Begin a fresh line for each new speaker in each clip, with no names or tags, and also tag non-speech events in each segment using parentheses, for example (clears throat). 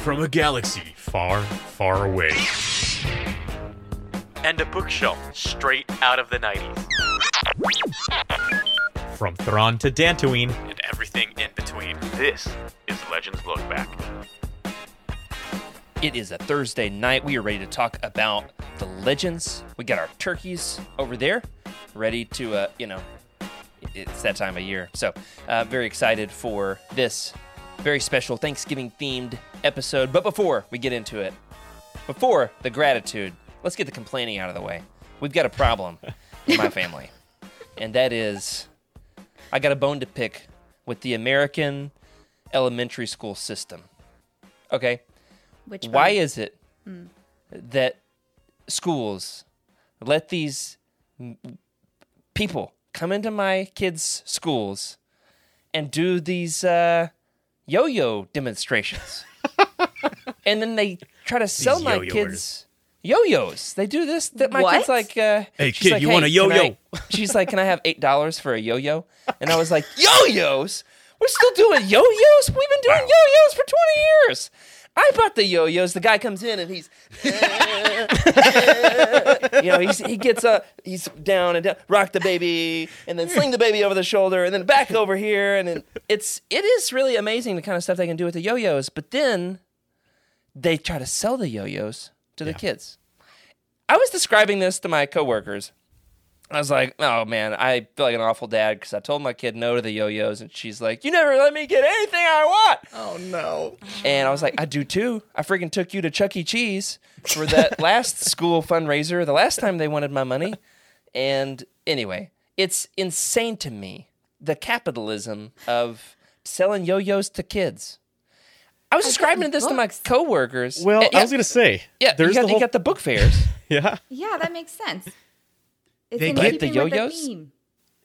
from a galaxy far, far away.
And a bookshelf straight out of the 90s.
From Thrawn to Dantooine,
And everything in between. This is Legends Look Back.
It is a Thursday night. We are ready to talk about the legends. We got our turkeys over there, ready to, uh, you know, it's that time of year. So, uh, very excited for this very special Thanksgiving themed episode. But before we get into it, before the gratitude, let's get the complaining out of the way. We've got a problem in my family, (laughs) and that is I got a bone to pick with the American elementary school system. Okay?
Which
Why is it that schools let these people come into my kids' schools and do these uh, yo-yo demonstrations, (laughs) and then they try to sell my
yo-yoers.
kids yo-yos? They do this. That my
What?
kid's like, uh,
Hey,
she's
kid,
like,
you want a
can I-"
yo-yo? (laughs)
She's like, "Can I have eight dollars for a yo-yo?" And I was like, (laughs) "Yo-yos? We're still doing yo-yos? We've been doing yo-yos for twenty years." I bought the yo-yos. The guy comes in and he's, you know, he's, he gets up, he's down and down, rock the baby, and then sling the baby over the shoulder, and then back over here, and then it's it is really amazing the kind of stuff they can do with the yo-yos. But then they try to sell the yo-yos to the kids. I was describing this to my coworkers. I was like, oh man, I feel like an awful dad because I told my kid no to the yo-yos, and she's like, you never let me get anything I want.
Oh no.
And I was like, I do too. I freaking took you to Chuck E. Cheese for that (laughs) last school fundraiser, the last time they wanted my money. And anyway, it's insane to me the capitalism of selling yo yos to kids. I was describing this to my coworkers.
Well,
And-
I was gonna say,
yeah,
there's
you got,
the
you
whole
got the book fairs. (laughs)
yeah.
Yeah, that makes sense. It's
They get
the
keeping with
yo-yos?
theme.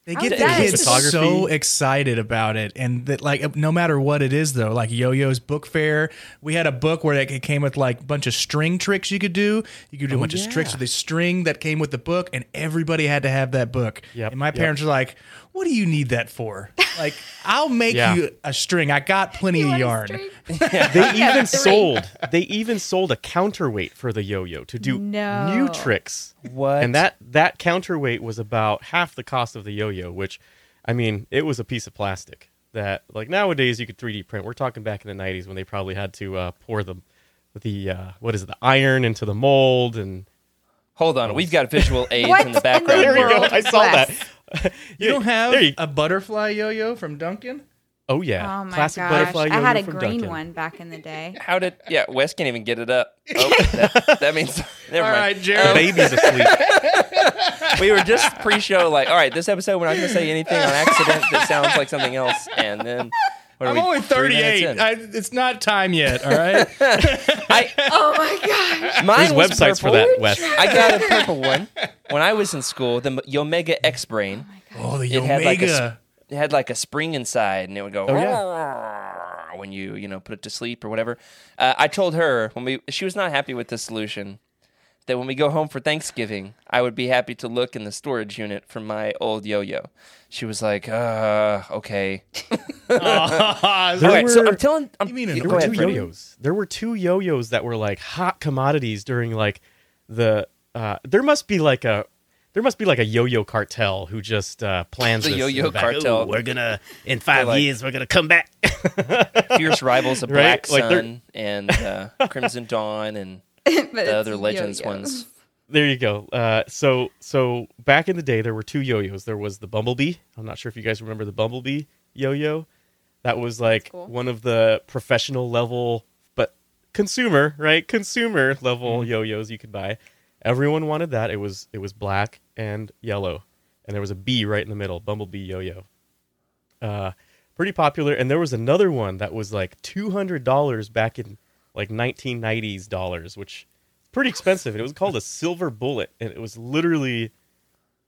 They get the
that?
kids
Photography.
so excited about it, and that like no matter what it is though, like Yo-Yo's book fair, we had a book where it came with like a bunch of string tricks you could do. You could do a oh, bunch of tricks with the string that came with the book, and everybody had to have that book.
Yep,
And my
yep.
parents were like, "What do you need that for? Like, I'll make
Yeah.
you a string. I got plenty
You
of yarn."
string? (laughs)
They (laughs) even
three.
sold. They even sold a counterweight for the yo-yo to do
No.
new tricks.
What?
And that that counterweight was about half the cost of the yo-yo, which, I mean, it was a piece of plastic that, like nowadays, you could 3D print. We're talking back in the 90s when they probably had to uh, pour the the uh, what is it, the iron into the mold and.
Hold on, we've got visual (laughs) aids in the background.
There we go. I saw that. (laughs)
You don't have
There you-
a butterfly yo-yo from Duncan?
Oh yeah,
Oh my
classic
gosh.
butterfly
I
yo-yo
had a
from
green
Duncan.
one back in the day. (laughs)
How did? Yeah, Wes can't even get it up. Oh, that, that means never
All
mind.
right,
The
um,
baby's asleep.
we were just pre-show like, all right, this episode we're not going to say anything on accident that sounds like something else, and then what
I'm
we,
only 38. I, it's not time yet. All right. (laughs)
I, (laughs)
Oh my gosh.
mine
There's
was
websites for that, Wes.
I got a (laughs) purple one when I was in school. The Yomega X Brain.
oh, the
It had like a It had like a spring inside, and it would go.
Oh, yeah.
When you you know put it to sleep or whatever. Uh, I told her when we she was not happy with the solution. That when we go home for Thanksgiving, I would be happy to look in the storage unit for my old yo-yo. She was like, "Uh, okay."
There
All right, so
were-
I'm telling. I'm,
You mean an
go
There were
ahead,
two
Freddie.
yo-yos. There were two yo-yos that were like hot commodities during like the. Uh, there must be like a. There must be like a yo-yo cartel who just uh, plans
The
this in
yo-yo
back.
cartel.
"Ooh, we're gonna in 5
like-
years we're gonna come back. (laughs)
fierce rivals of (laughs)
Right?
Black
Like
Sun and uh, Crimson Dawn and (laughs) the other Legends
yo-yos.
ones.
there you go. Uh, so so back in the day, there were two yo-yos. There was the Bumblebee. I'm not sure if you guys remember the Bumblebee yo-yo. That was like
cool.
one of the professional level, but consumer right consumer level yo-yos you could buy. Everyone wanted that. It was it was black and yellow, and there was a bee right in the middle. Bumblebee yo-yo. Uh, pretty popular. And there was another one that was like two hundred dollars back in like 1990s dollars, which pretty expensive. And it was called a silver bullet, and it was literally.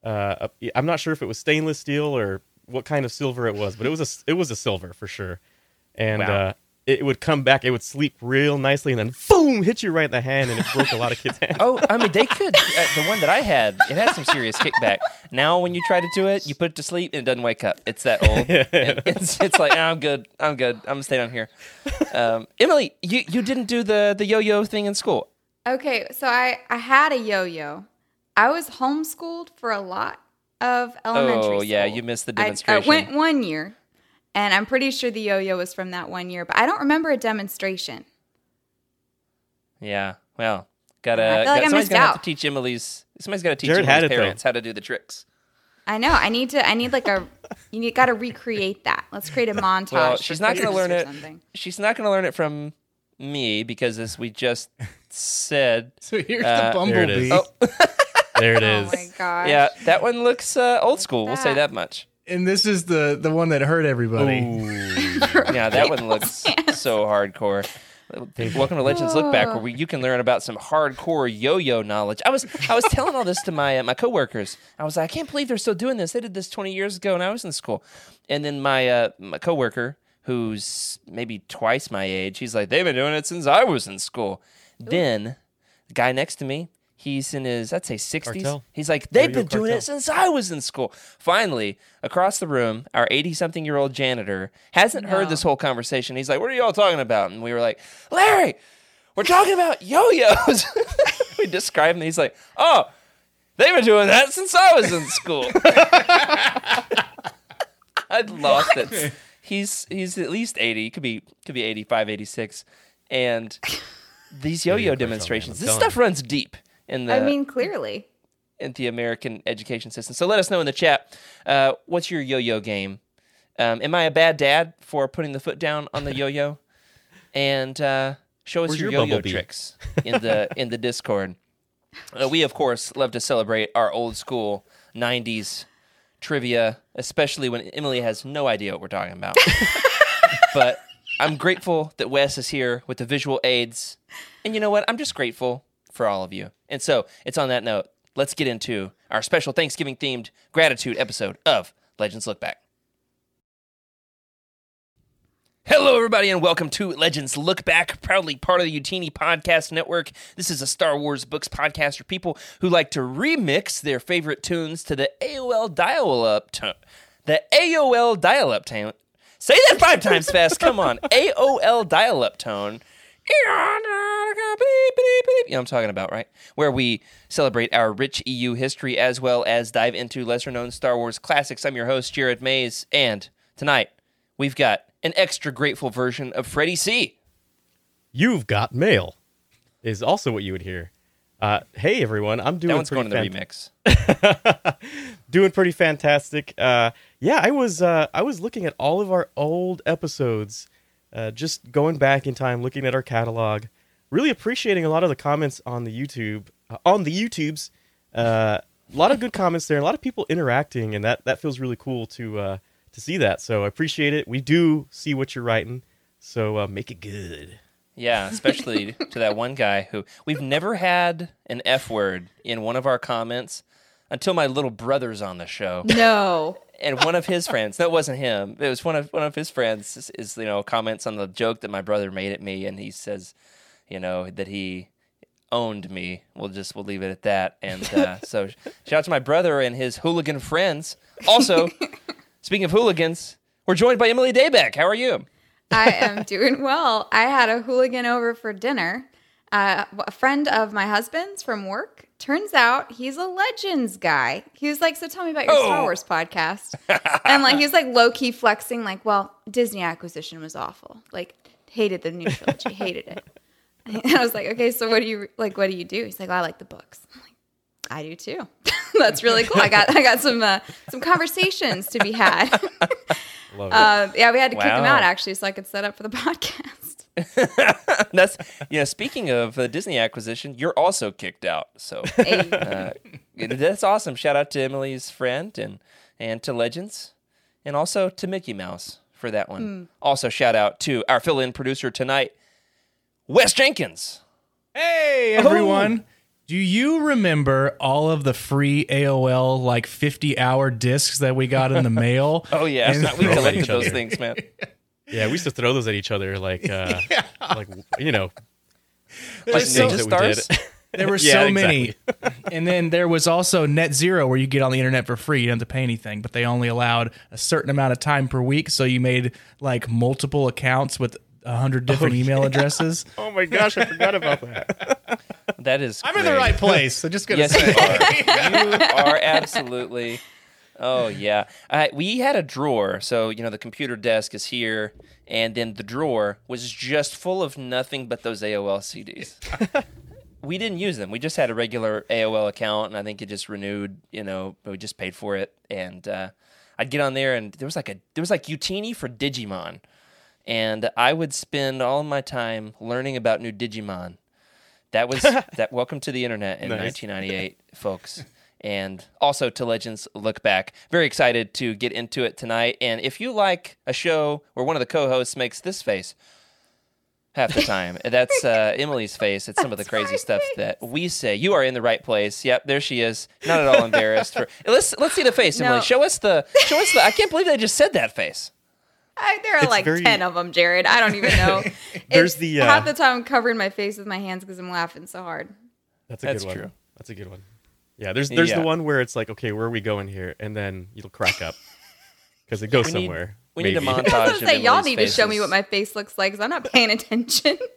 Uh, I'm not sure if it was stainless steel or what kind of silver it was, but it was a it was a silver for sure. And
Wow.
uh, it would come back. It would sleep real nicely, and then boom, hit you right in the hand, and it broke a lot of kids' (laughs) hands.
Oh, I mean, they could. Uh, the one that I had, it had some serious kickback. Now, when you try to do it, you put it to sleep and it doesn't wake up. It's that old. (laughs) And it's it's like "Ah, I'm good. I'm good. I'm gonna stay down here. Um, Emily, you you didn't do the the yo yo thing in school.
Okay, so I I had a yo-yo. I was homeschooled for a lot of elementary
Oh yeah, you missed the demonstration.
I, went one year, and I'm pretty sure the yo-yo was from that one year, but I don't remember a demonstration.
Yeah. Well, gotta.
I feel like
got-
I
somebody's
missed
gonna have
out.
to teach Emily's. Somebody's got to teach
Jared
Emily's
it, though.
parents how to do the tricks.
I know. I need to. I need like a. You need, got to recreate that. Let's create a (laughs) montage.
Well, she's not going to learn it.
something.
She's not going to learn it from me because, as we just (laughs) said,
So here's
Uh,
the bumblebee.
Oh. (laughs)
There it (laughs) is.
Oh
is.
my gosh.
yeah, that one looks uh, old school. We'll say
that?
that much.
And this is the the one that hurt everybody. (laughs)
Yeah, that one looks (laughs) so hardcore. Welcome to Legends Look Back, where we, you can learn about some hardcore yo-yo knowledge. I was I was telling all this to my uh, my coworkers. I was like, I can't believe they're still doing this. They did this 20 years ago, and I was in school. And then my uh, my coworker, who's maybe twice my age, he's like, they've been doing it since I was in school. Then the guy next to me, he's in his I'd say 60s.
Cartel.
He's like, they've
Yo-yo
been doing
cartel.
it since I was in school. Finally, across the room, our 80 something year old janitor hasn't heard this whole conversation. He's like, What are y'all talking about? And we were like, Larry, we're talking about yo yo's. (laughs) we describe him. And he's like, Oh, they've been doing that since I was in school. (laughs) I lost it. He's he's at least 80, could be could be 85, 86. And these yo-yo demonstrations, this stuff runs deep in the
I mean, clearly.
in the American education system. So let us know in the chat uh, what's your yo-yo game. Um, am I a bad dad for putting the foot down on the (laughs) yo-yo? And uh, show us
Where's
your,
your
yo-yo
bumblebee?
tricks in the (laughs) in the Discord. Uh, we of course love to celebrate our old school '90s trivia, especially when Emily has no idea what we're talking about. (laughs) but I'm grateful that Wes is here with the visual aids. And you know what? I'm just grateful for all of you. And so it's on that note, let's get into our special Thanksgiving themed gratitude episode of Legends Look Back. Hello, everybody, and welcome to Legends Look Back, proudly part of the Utini Podcast Network. This is a Star Wars books podcast for people who like to remix their favorite tunes to the AOL dial-up tone. The AOL dial-up tone. Say that five times fast. Come on, (laughs) AOL dial-up tone. You know what I'm talking about, right? Where we celebrate our rich EU history as well as dive into lesser known Star Wars classics. I'm your host, Jared Mays, and tonight we've got an extra grateful version of Freddie C.
You've got mail, is also what you would hear. Uh, hey everyone, I'm doing
That one's going
pretty
to the remix. (laughs)
doing pretty fantastic. Uh, yeah, I was uh, I was looking at all of our old episodes, uh, just going back in time, looking at our catalog, really appreciating a lot of the comments on the YouTube uh, on the YouTubes. Uh, a lot of good comments there, a lot of people interacting, and that that feels really cool to uh, to see that. So I appreciate it. We do see what you're writing, so uh, make it good.
Yeah, especially (laughs) to that one guy who we've never had an F word in one of our comments until my little brother's on the show.
No.
and one of his friends that wasn't him it was one of one of his friends is, is, you know comments on the joke that my brother made at me and he says you know that he owned me we'll just we'll leave it at that and uh, (laughs) so shout out to my brother and his hooligan friends also (laughs) speaking of hooligans we're joined by emily daybeck how are you
I am doing well. I had a hooligan over for dinner. Uh, a friend of my husband's from work. Turns out he's a Legends guy. He was like, "So tell me about your Star
Oh.
Wars podcast." (laughs) and like, he's like low key flexing, like, "Well, Disney acquisition was awful. Like, hated the new trilogy, hated it." (laughs) I was like, "Okay, so what do you like? What do you do?" He's like, well, "I like the books." I'm like, "I do too." (laughs) That's really cool. I got I got some uh, some conversations to be had. (laughs)
Love it.
Uh, yeah, we had to kick him out actually, so I could set up for the podcast.
that's yeah speaking of the disney acquisition you're also kicked out so
Hey.
uh, that's awesome. Shout out to Emily's friend and and to Legends, and also to Mickey Mouse for that one. Also, shout out to our fill-in producer tonight, Wes Jenkins.
Hey everyone. Do you remember all of the free AOL like 50 hour discs that we got in the (laughs) mail?
Oh yeah,
And-
we collected those things, man. (laughs)
Yeah, we used to throw those at each other like, uh, like you know,
Like
so-
Ninja
things that we did. (laughs)
There were
Yeah,
so many. and then there was also Net Zero, where you get on the internet for free. You don't have to pay anything, but they only allowed a certain amount of time per week. So you made like multiple accounts with a hundred different email addresses. (laughs)
Oh my gosh, I forgot about that. (laughs)
That is.
I'm in the right place. So just gonna
Yes,
say.
you are. (laughs) you are absolutely. Oh yeah, uh, we had a drawer. So you know the computer desk is here, and then the drawer was just full of nothing but those AOL CDs. we didn't use them. We just had a regular AOL account, and I think it just renewed. You know, but we just paid for it, and uh, I'd get on there, and there was like a there was like Utini for Digimon, and I would spend all my time learning about new Digimon. That was (laughs) that. Welcome to the internet in
Nice.
1998, folks. And also to Legends Look Back. Very excited to get into it tonight. And if you like a show where one of the co-hosts makes this face half the time, (laughs) that's uh, Emily's face. It's some of the crazy stuff
face.
that we say. You are in the right place. Yep, there she is. Not at all (laughs) embarrassed. For let's let's see the face, Emily.
No.
Show us the show us the. I can't believe they just said that face.
I, there are
It's
like
very-
10 of them, Jared. I don't even know. (laughs)
There's
It's-
the, uh,
half the time I'm covering my face with my hands because I'm laughing so hard.
That's a
That's
good one.
true.
That's a good one. Yeah, there's there's
Yeah.
the one where it's like, okay, where are we going here? And then you'll crack up (laughs) because it goes
We need-
somewhere.
we need a montage.
I was
of
say y'all
Emily's
need to show me what my face looks like because I'm not paying attention. (laughs)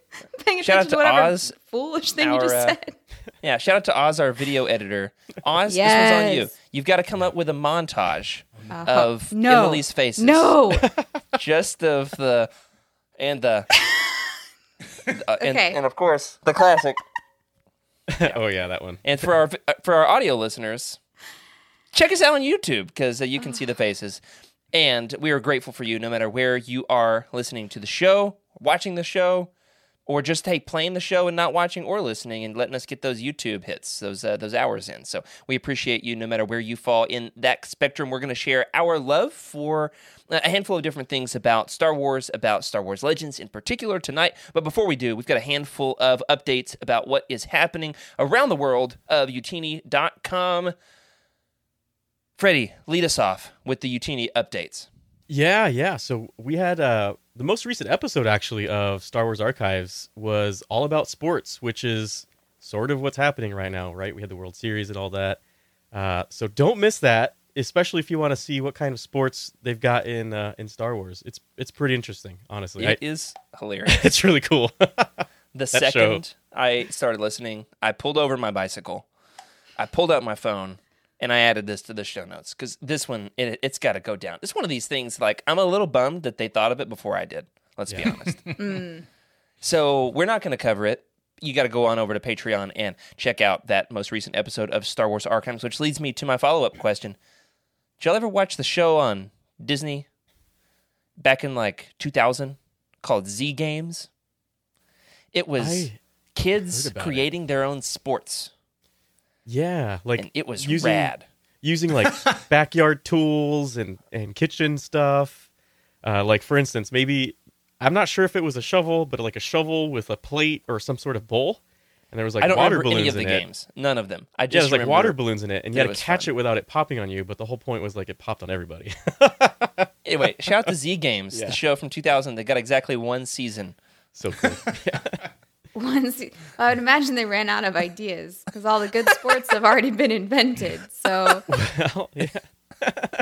Paying
Shout out
attention
to
to whatever
Oz,
foolish thing you just
uh,
said.
Yeah, shout out to Oz, our video editor. Oz, this one's on you. You've got to come up with a montage
Uh-huh.
of
no.
Emily's faces.
No. (laughs)
just of the and the (laughs) uh, and,
Okay.
and of course the classic. (laughs)
oh yeah, that one.
And for our uh, for our audio listeners, check us out on YouTube because uh, you can see the faces. And we are grateful for you, no matter where you are listening to the show, watching the show, or just hey playing the show and not watching or listening, and letting us get those YouTube hits, those uh, those hours in. So we appreciate you, no matter where you fall in that spectrum. We're going to share our love for a handful of different things about Star Wars, about Star Wars Legends in particular tonight. But before we do, we've got a handful of updates about what is happening around the world of Utini.com. Freddie, lead us off with the Utini updates.
Yeah, yeah. So we had uh, the most recent episode actually of Star Wars Archives was all about sports, which is sort of what's happening right now, right? We had the World Series and all that. Uh, so don't miss that, especially if you want to see what kind of sports they've got in uh, in Star Wars. It's it's pretty interesting, honestly.
It
I-
is hilarious. (laughs)
it's really cool. (laughs)
The
show.
second I started listening, I pulled over my bicycle, I pulled out my phone, and I added this to the show notes because this one, it, it's got to go down. It's one of these things like I'm a little bummed that they thought of it before I did. Let's be honest. (laughs) Mm. So we're not going to cover it. You got to go on over to Patreon and check out that most recent episode of Star Wars Archives, which leads me to my follow up question. Did y'all ever watch the show on Disney back in like 2000 called Z Games? It was
I
kids
about it.
creating their own sports,
yeah, like
and it was
using
rad.
using like (laughs) backyard tools and and kitchen stuff. Uh, like for instance, maybe I'm not sure if it was a shovel, but like a shovel with a plate or some sort of bowl, and there was like
I don't
water
remember
balloons
any of the
in it.
games. None of them. I
Yeah,
just
there's like water balloons in it, and you had to catch
fun.
it without it popping on you. But the whole point was like it popped on everybody. (laughs)
Anyway, shout out to Z Games,
Yeah.
the show from 2000. They got exactly one season.
so cool. (laughs) (laughs)
Once, I would imagine they ran out of ideas because all the good sports have already been invented. So
well, yeah.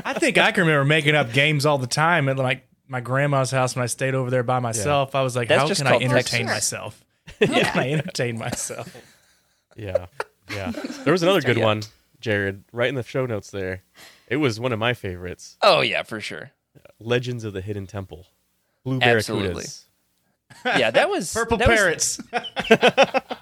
I think I can remember making up games all the time at like my grandma's house when I stayed over there by myself. I was like,
That's
how can I entertain
Texas.
myself? (laughs) How can I entertain myself?
Yeah, yeah. There was another good one, Jared, right in the show notes there. It was one of my favorites.
Oh yeah, for sure.
Legends of the Hidden Temple. Blue
Absolutely.
Barracudas.
Yeah, that (laughs) was
Purple
that was- (laughs)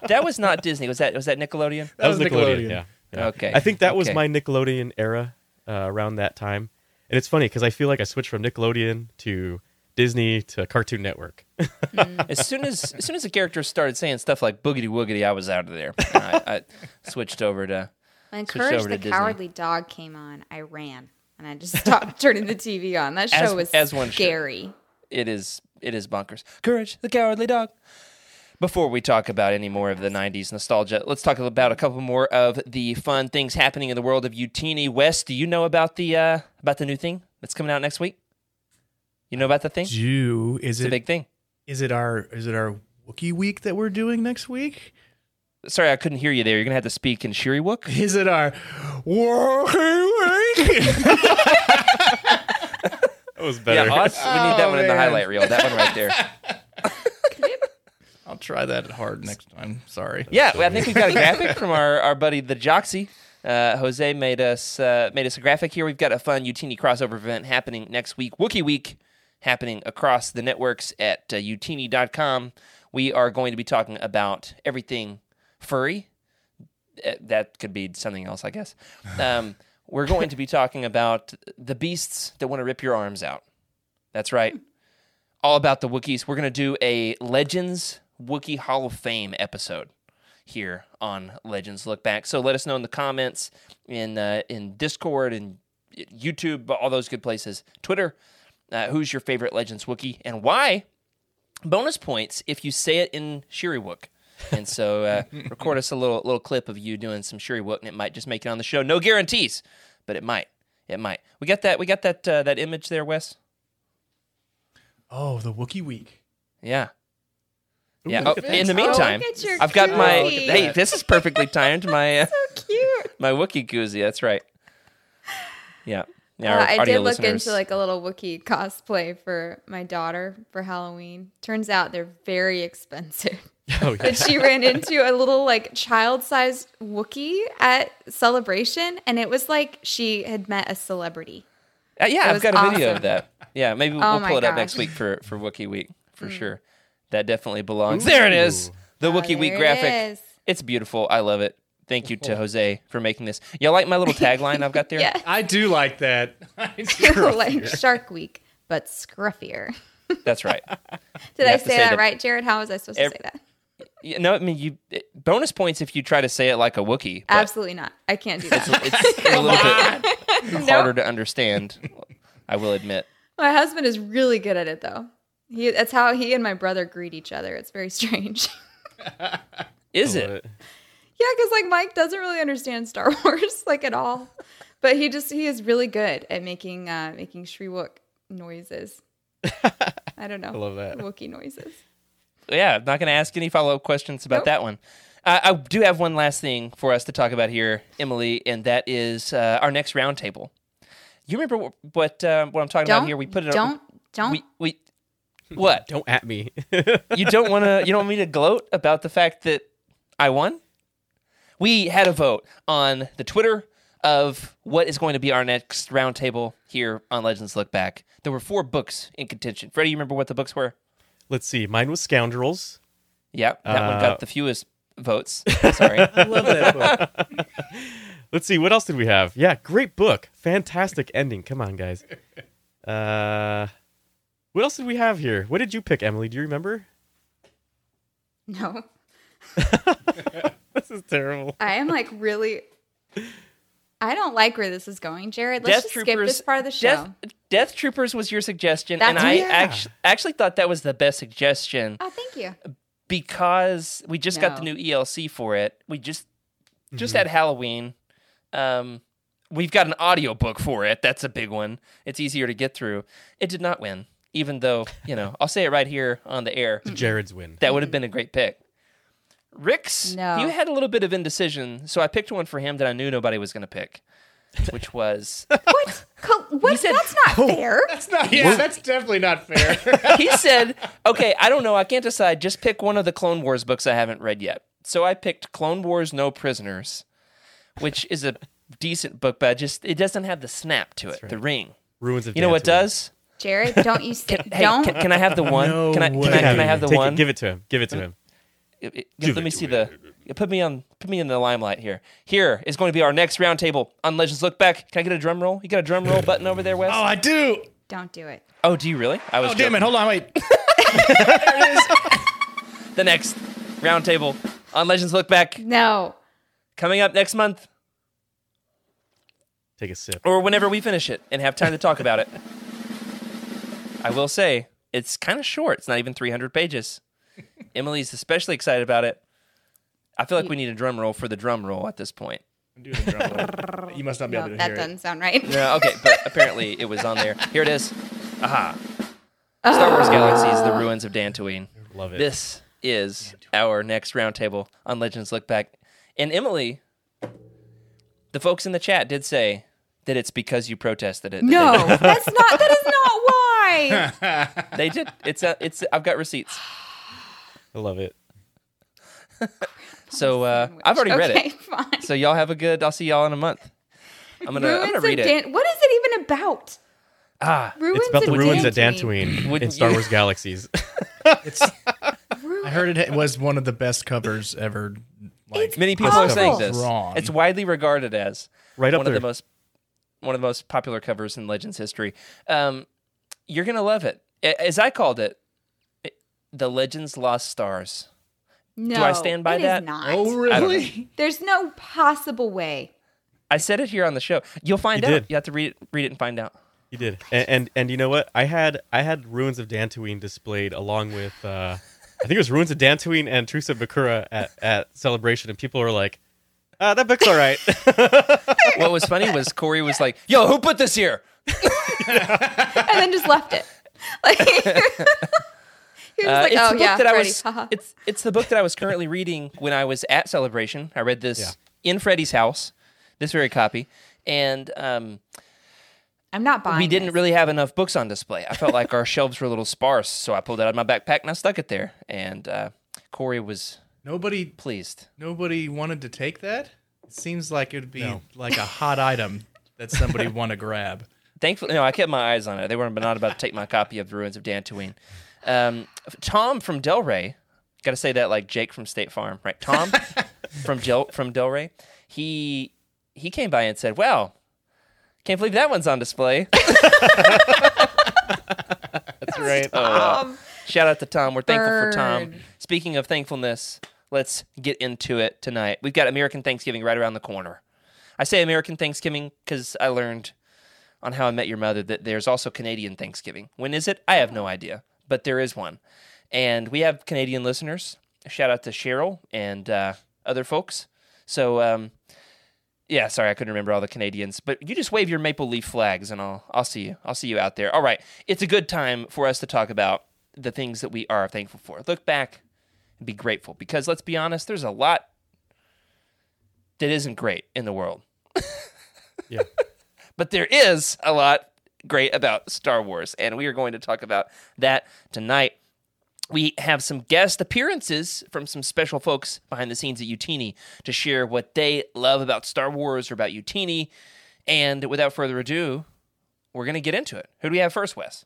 that was not Disney. Was that was that Nickelodeon?
That, was
was
Nickelodeon.
Nickelodeon.
Yeah, yeah.
Okay,
I think that was my Nickelodeon era uh, around that time. And it's funny because I feel like I switched from Nickelodeon to Disney to Cartoon Network. (laughs)
As soon as as soon as the characters started saying stuff like boogity woogity, I was out of there. I, I switched over to
when
Switched
Courage
over
the
to Disney.
Cowardly Dog came on, I ran and I just stopped turning the TV on. That show
As-
was
as one should.
scary.
it is it is bonkers. Courage, the cowardly dog. Before we talk about any more of the '90s nostalgia, let's talk about a couple more of the fun things happening in the world of Utini. West, do you know about the uh, about the new thing that's coming out next week? You know about the thing?
Do is
It's a big thing.
is it our is it our Wookiee week that we're doing next week?
Sorry, I couldn't hear you there. You're gonna have to speak in Shiri Shyriiwook.
Is it our Wookiee week? (laughs)
That was better.
Yeah, Oz, we need that
Oh,
one in the
man.
highlight reel. That one right there.
I'll try that hard next time. Sorry.
Yeah, well, I think we've got a graphic from our, our buddy the Joxy. Uh, Jose made us uh, made us a graphic here. We've got a fun Utini crossover event happening next week, Wookiee Week, happening across the networks at uh, utini.com. We are going to be talking about everything furry. Uh, That could be something else, I guess. Um, we're going to be talking about the beasts that want to rip your arms out. That's right. All about the Wookiees. We're going to do a Legends Wookiee Hall of Fame episode here on Legends Look Back. So let us know in the comments, in uh, in Discord, and YouTube, all those good places. Twitter, uh, who's your favorite Legends Wookiee and why? Bonus points if you say it in Shyriiwook. And so uh, (laughs) record us a little little clip of you doing some Shyriiwook, and it might just make it on the show. No guarantees, but it might. It might. We got that. We got that. Uh, that image there, Wes.
Oh, the Wookiee week.
Yeah. Yeah. Oh, in the
Oh,
meantime,
look at your
I've got my.
koozie.
Hey, this is perfectly timed. My uh, (laughs)
so cute.
my Wookiee koozie. That's right. Yeah. Yeah.
Uh, I did look
listeners-
into like a little Wookiee cosplay for my daughter for Halloween. Turns out they're very expensive. (laughs)
Oh, yeah.
But she ran into a little like child-sized Wookiee at celebration, and it was like she had met a celebrity.
Uh, yeah,
That
I've got a video of that. Yeah, maybe we'll,
Oh
we'll pull it up next week for for Wookiee Week for sure. That definitely belongs. There it is. The Wookiee
Oh,
Week
there it
graphic.
is.
It's beautiful. I love it. Thank you to Jose for making this. Y'all like my little tagline I've got (laughs) there?
Yeah,
I do like that. (laughs)
like Shark Week, but scruffier. (laughs)
That's right.
Did
You
I say,
say
that
that-
right, Jared? How was I supposed
Ev-
to say that?
You know, I mean, you it- bonus points if you try to say it like a Wookiee. but
Absolutely not. I can't do that.
It's a little bit harder to understand. I will admit.
My husband is really good at it, though. He, that's how he and my brother greet each other. It's very strange.
Is
I
it?
Love
Yeah, because like Mike doesn't really understand Star (laughs) Wars like at all, but he just he is really good at making uh making Shyriiwook noises. I don't know. (laughs)
I love that.
Wookiee noises.
yeah, I'm not going to ask any follow up questions about
Nope.
that one. Uh, I do have one last thing for us to talk about here, Emily, and that is uh, our next roundtable. You remember what what, uh, what I'm talking
Don't
about here? We put it.
Don't don't.
We we what?
Don't at me. (laughs)
You don't want to? You don't want me to gloat about the fact that I won? We had a vote on the Twitter of what is going to be our next roundtable here on Legends Look Back. There were four books in contention. Freddie, you remember what the books were?
Let's see. Mine was Scoundrels.
Yep, that one
Uh,
got the fewest votes. Sorry. (laughs)
I love that book. (laughs) Let's see. What else did we have? Yeah, great book. Fantastic ending. Come on, guys. (laughs) Uh, what else did we have here? What did you pick, Emily? Do you remember?
no.
This is terrible.
I am like really. I don't like where this is going, Jared. Let's just skip this part of the show.
Death, Death Troopers was your suggestion, and I
Yeah.
actu- actually thought that was the best suggestion
Oh, thank you.
because we just got the new ELC for it. We just just
Mm-hmm.
had Halloween. Um, we've got an audiobook for it. That's a big one. It's easier to get through. It did not win, even though, you know, I'll say it right here on the air.
Jared's win.
That would have been a great pick. Rick's,
No.
you had a little bit of indecision, so I picked one for him that I knew nobody was going to pick, which was (laughs)
What? Co- what?
said-
That's not oh. fair. (laughs)
That's not. Yeah, that's definitely not fair. (laughs)
he said, "Okay, I don't know. I can't decide. Just pick one of the Clone Wars books I haven't read yet." So I picked Clone Wars: No Prisoners, which is a decent book, but just it doesn't have the snap to it, the ring.
Ruins of
You know what
Dantooine.
does?
Jared, don't you st-
Can, hey,
don't
can, can I have the one?
No
can I can
way.
I, can I have the
Take it-
one?
give it to him. Give it to him.
It- it-
Give
let me see the. Put me on. Put me in the limelight here. Here is going to be our next roundtable on Legends Look Back. Can I get a drum roll? You got a drum roll button over there, Wes?
oh, I do.
don't do it.
Oh, do you really? I was.
Oh, damn it! Hold on, wait. (laughs)
The next roundtable on Legends Look Back
No.
coming up next month.
Take a sip.
or whenever we finish it and have time to talk about it. (laughs) I will say it's kind of short. It's not even 300 pages. Emily's especially excited about it. I feel like we need a drum roll for the drum roll at this point.
I'm doing a drum roll. You must not be
No,
able to hear
that
hear
doesn't sound right.
No, okay, but (laughs) apparently it was on there. Here it is. Aha. Star Wars oh. Galaxies: The Ruins of Dantooine.
Love it.
This is our next roundtable on Legends Look Back. And Emily, the folks in the chat did say that it's because you protested it. that
No,
they
that's not. That is not (laughs) why.
They did. It's a, it's. I've got receipts. (sighs)
I love it. (laughs)
So uh, I've already read
okay,
it. (laughs)
Fine.
So y'all have a good. I'll see y'all in a month. I'm gonna. I'm gonna
of
read it.
What is it even about?
Ah,
Ruins
It's about the ruins at
Dantooine.
Dantooine in Star Wars Galaxies. (laughs)
It's. I heard it was one of the best covers ever. Like,
It's
many people are saying this.
Wrong.
It's widely regarded as
Right up
one
there.
of the most one of the most popular covers in Legends history. Um, you're gonna love it. As I called it, it- the Legends Lost Stars.
No,
I stand by
it is
that?
not.
oh really?
There's no possible way.
I said it here on the show. You'll find
You
out.
did.
You have to read it, read it and find out.
You did, and, and and you know what? I had I had ruins of Dantooine displayed along with uh, I think it was ruins of Dantooine and Truce of Bakura at, at Celebration, and people were like, uh, "That book's all right." (laughs)
What was funny was Corey was like, "Yo, who put this here?" (laughs)
and then just left it. Like, he was (laughs) like,
it's
"Oh
the book
yeah,
that I was. (laughs) It's it's the book that I was currently reading when I was at Celebration. I read this in Freddie's house, this very copy, and um,
I'm not buying.
we didn't
this.
really have enough books on display. I felt like our (laughs) shelves were a little sparse, so I pulled it out of my backpack and I stuck it there. And uh, Corey was
Nobody.
pleased.
Nobody wanted to take that. It seems like it would be like a hot item that somebody (laughs) want to grab.
Thankfully, no, I kept my eyes on it. They were not about to take my copy of The Ruins of Dantooine. Um, Tom from Delray, got to say that like Jake from State Farm, right? Tom (laughs) from Del from Delray, he he came by and said, "Wow, can't believe that one's on display." (laughs)
That's right.
Um,
Shout out to Tom. We're thankful for Tom.
Burn.
Speaking of thankfulness, let's get into it tonight. We've got American Thanksgiving right around the corner. I say American Thanksgiving because I learned on How I Met Your Mother that there's also Canadian Thanksgiving. When is it? I have no idea, but there is one. And we have Canadian listeners. Shout out to Cheryl and uh, other folks. So, um, yeah, sorry, I couldn't remember all the Canadians, but you just wave your maple leaf flags, and I'll I'll see you. I'll see you out there. All right, it's a good time for us to talk about the things that we are thankful for. Look back and be grateful, because let's be honest, there's a lot that isn't great in the world, (laughs)
Yeah.
but there is a lot great about Star Wars, and we are going to talk about that tonight. We have some guest appearances from some special folks behind the scenes at Utini to share what they love about Star Wars or about Utini. And without further ado, we're going to get into it. Who do we have first, Wes?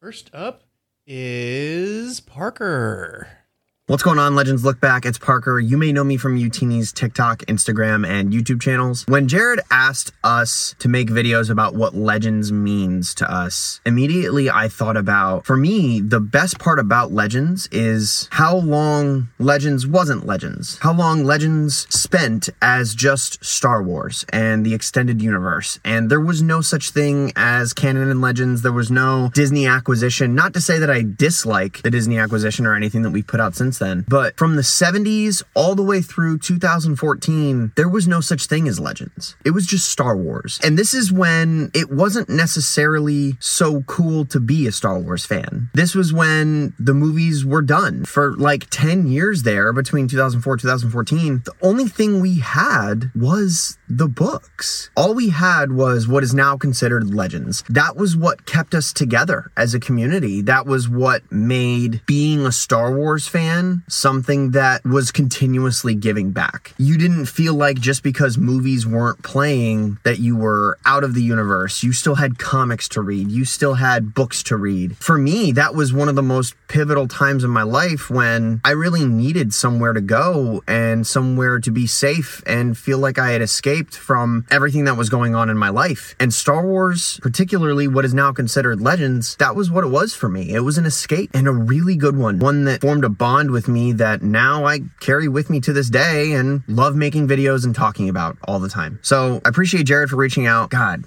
First up is Parker.
What's going on, Legends Look Back? It's Parker. You may know me from Utini's TikTok, Instagram, and YouTube channels. When Jared asked us to make videos about what Legends means to us, immediately I thought about, for me, the best part about Legends is how long Legends wasn't Legends. How long Legends spent as just Star Wars and the extended universe. And there was no such thing as canon and Legends. There was no Disney acquisition. Not to say that I dislike the Disney acquisition or anything that we've put out since then, but from the 70s all the way through 2014, there was no such thing as Legends. It was just Star Wars. And this is when it wasn't necessarily so cool to be a Star Wars fan. This was when the movies were done for like 10 years there between 2004 2014. The only thing we had was the books. All we had was what is now considered legends. That was what kept us together as a community. That was what made being a Star Wars fan something that was continuously giving back. You didn't feel like just because movies weren't playing that you were out of the universe. You still had comics to read. You still had books to read. For me, that was one of the most pivotal times in my life when I really needed somewhere to go and somewhere to be safe and feel like I had escaped from everything that was going on in my life. And Star Wars, particularly what is now considered Legends, that was what it was for me. It was an escape and a really good one. One that formed a bond with me that now I carry with me to this day and love making videos and talking about all the time. So I appreciate Jared for reaching out. God,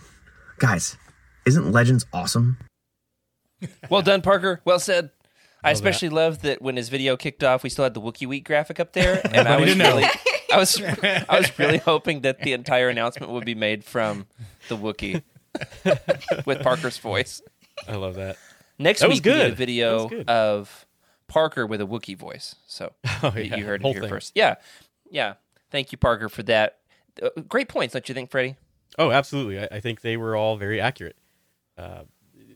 guys, isn't Legends awesome? (laughs)
Well done, Parker. Well said. I especially love that when his video kicked off, we still had the Wookiee Week graphic up there, (laughs) and I was
didn't know.
really, I was, I was really hoping that the entire announcement would be made from the Wookiee with Parker's voice.
I love that.
Next
That
week we get a video of Parker with a Wookiee voice. So (laughs)
Oh,
you-
yeah,
you heard it
whole
here
thing.
first. Yeah, yeah. Thank you, Parker, for that. Uh, great points, don't you think, Freddie?
Oh, absolutely. I, I think they were all very accurate. Uh,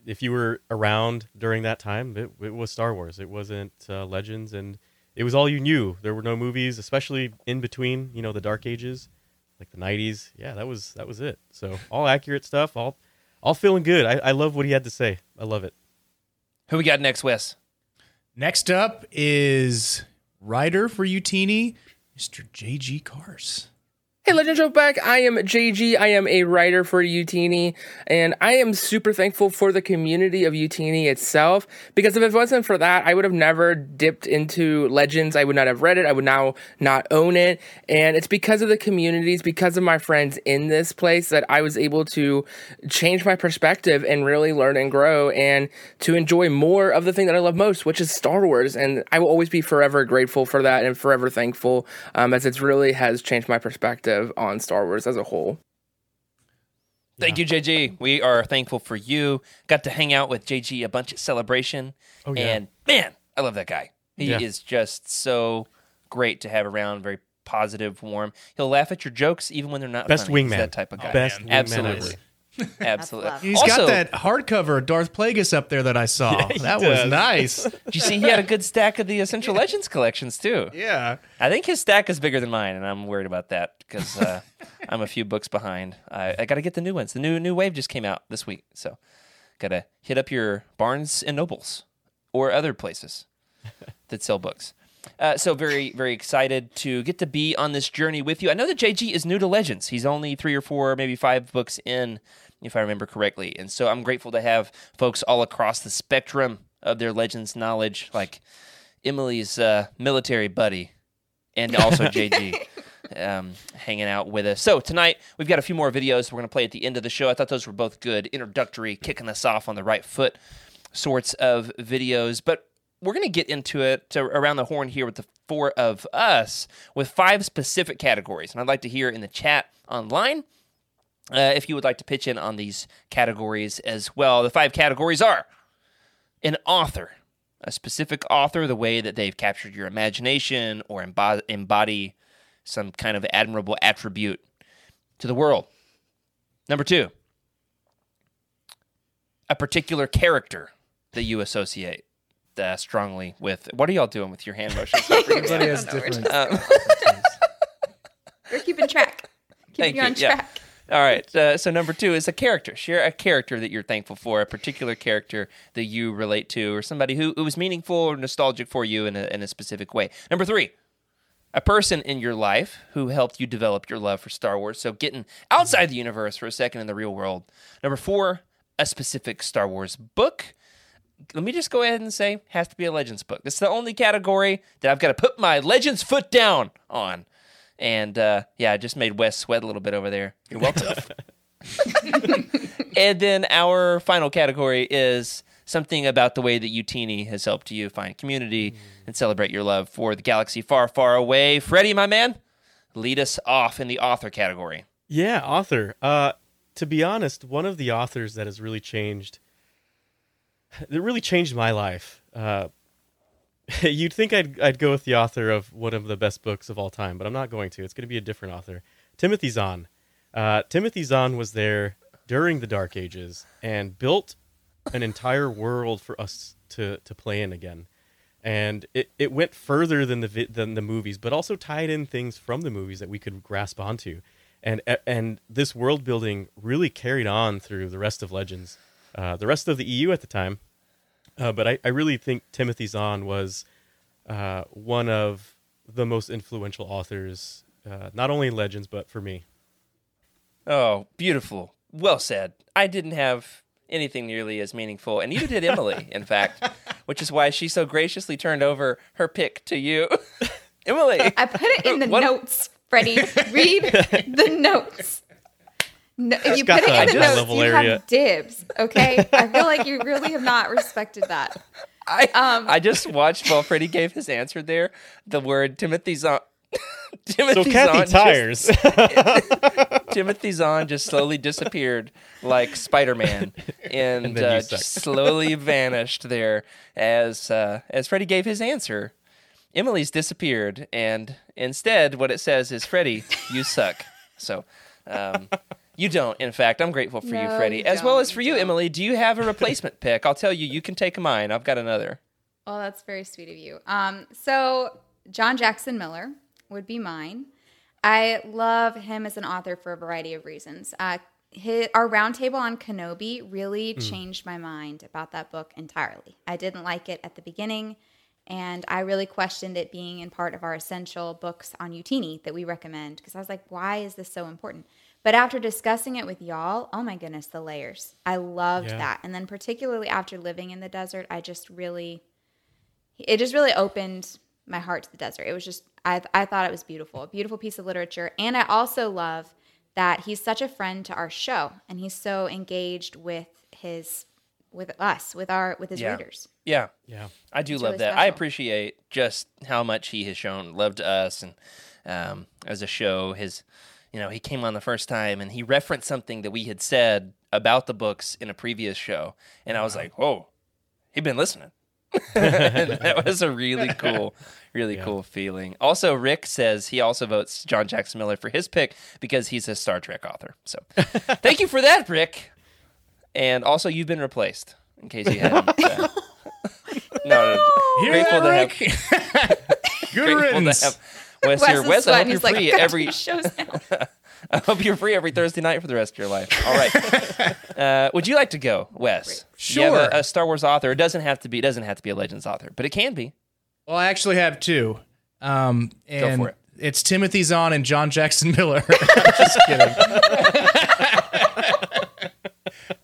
if you were around during that time, it, it was Star Wars. It wasn't uh, Legends, and it was all you knew. There were no movies, especially in between. You know, the Dark Ages, like the '90s. Yeah, that was that was it. So all accurate stuff. All all feeling good. I, I love what he had to say. I love it.
Who we got next, Wes?
Next up is writer for Utini, Mr. J.G. Cars.
Hey, Legend Joke back. I am JG. I am a writer for Utini, and I am super thankful for the community of Utini itself. Because if it wasn't for that, I would have never dipped into Legends. I would not have read it. I would now not own it. And it's because of the communities, because of my friends in this place, that I was able to change my perspective and really learn and grow, and to enjoy more of the thing that I love most, which is Star Wars. And I will always be forever grateful for that, and forever thankful, um, as it really has changed my perspective on Star Wars as a whole.
Thank you, JG. We are thankful for you. Got to hang out with JG a bunch at Celebration.
Oh, yeah.
And man, I love that guy. He
Yeah.
is just so great to have around, very positive, warm. He'll laugh at your jokes even when they're not
Best
funny. He's
wingman.
that type of guy.
Best wingman
Absolutely. (laughs)
ever.
Absolutely.
love.
He's
also,
got that hardcover Darth Plagueis up there that I saw. (laughs)
Yeah, he
that was nice. (laughs)
Did you see he had a good stack of the Essential Legends collections too?
yeah.
I think his stack is bigger than mine, and I'm worried about that because uh, I'm a few books behind. I, I got to get the new ones. The new new wave just came out this week, so got to hit up your Barnes and Nobles or other places that sell books. Uh, so very very excited to get to be on this journey with you. I know that JG is new to Legends. He's only three or four, maybe five books in, if I remember correctly. And so I'm grateful to have folks all across the spectrum of their Legends knowledge, like Emily's uh, military buddy, and also (laughs) JG. Um, hanging out with us. So tonight we've got a few more videos we're going to play at the end of the show. I thought those were both good, introductory, kicking us off on the right foot sorts of videos. But we're going to get into it to around the horn here with the four of us with five specific categories. And I'd like to hear in the chat online uh, if you would like to pitch in on these categories as well. The five categories are an author, a specific author, the way that they've captured your imagination or embo- embody some kind of admirable attribute to the world. Number two, a particular character that you associate uh, strongly with. What are y'all doing with your hand motions? (laughs)
Everybody has different.
Um, (laughs)
We're keeping track.
Thank
Keeping you on
you. Yeah. All right. Uh, so number two is a character. Share a character that you're thankful for, a particular character that you relate to, or somebody who, who was meaningful or nostalgic for you in a, in a specific way. Number three, a person in your life who helped you develop your love for Star Wars. So getting outside the universe for a second in the real world. Number four, a specific Star Wars book. Let me just go ahead and say, has to be a Legends book. Is the only category that I've got to put my Legends foot down on. And uh, yeah, I just made Wes sweat a little bit over there. You're welcome. (laughs) (laughs) and then our final category is something about the way that Utini has helped you find community and celebrate your love for the galaxy far, far away. Freddie, my man, lead us off in the author category.
Yeah, author. Uh, to be honest, one of the authors that has really changed, that really changed my life. Uh, (laughs) you'd think I'd I'd go with the author of one of the best books of all time, but I'm not going to. It's going to be a different author, Timothy Zahn. Uh, Timothy Zahn was there during the Dark Ages and built an entire world for us to to play in again. And it, it went further than the vi- than the movies, but also tied in things from the movies that we could grasp onto, and and this world building really carried on through the rest of Legends, uh, the rest of the EU at the time. Uh, but I, I really think Timothy Zahn was uh, one of the most influential authors, uh, not only in Legends but for me.
Oh, beautiful. Well said. I didn't have anything nearly as meaningful, and neither did Emily, (laughs) in fact, which is why she so graciously turned over her pick to you. (laughs) Emily.
I put it in the
What-
notes, Freddie. Read (laughs) the notes. No, if you put it in the notes,
level
you
area.
have dibs. Okay, I feel like you really have not (laughs) respected that.
I,
Um,
I just watched while Freddie gave his answer there the word Timothy Zahn. (laughs)
So
Timothy
Kathy
Zahn just-
tires. (laughs)
Timothy Zahn just slowly disappeared like Spider Man, and,
And then
uh, just slowly vanished there as uh, as Freddie gave his answer. Emily's disappeared, and instead, what it says is, "Freddie, you suck." So. Um, you don't. In fact, I'm grateful for you, Freddie,
you
as well as for
you
you,
don't.
Emily. Do you have a replacement (laughs) pick? I'll tell you. You can take mine. I've got another.
Well, that's very sweet of you. Um, so John Jackson Miller would be mine. I love him as an author for a variety of reasons. Uh, his, our roundtable on Kenobi really changed my mind about that book entirely. I didn't like it at the beginning, and I really questioned it being in part of our essential books on Utini that we recommend because I was like, why is this so important? But after discussing it with y'all, oh my goodness, the layers. I loved
Yeah.
that. And then, particularly after living in the desert, I just really it just really opened my heart to the desert. It was just I I thought it was beautiful, a beautiful piece of literature, and I also love that he's such a friend to our show, and he's so engaged with his with us, with our with his
Yeah.
readers.
Yeah,
yeah.
I do
It's
love
really
that. I appreciate just how much he has shown love to us and um, as a show. His, you know, he came on the first time and he referenced something that we had said about the books in a previous show, and I was like, "Whoa, he'd been listening." (laughs) That was a really (laughs) cool, really cool feeling. Also, Rick says he also votes John Jackson Miller for his pick because he's a Star Trek author. So, (laughs) thank you for that, Rick. And also, you've been replaced. In case you hadn't. uh, no, no, Grateful
that,
to
Rick? Good
grateful
riddance.
To have Wes
Wes
here.
is
Wes, I hope you're
He's like,
free every.
shows (laughs) now."
I hope you're free every Thursday night for the rest of your life. All right. (laughs) uh, would you like to go, Wes? You have
Sure.
a, a Star Wars author. It doesn't have to be. It doesn't have to be a Legends author, but it can be.
Well, I actually have two. Um, and
for it.
It's Timothy Zahn and John Jackson Miller. (laughs) I'm just kidding.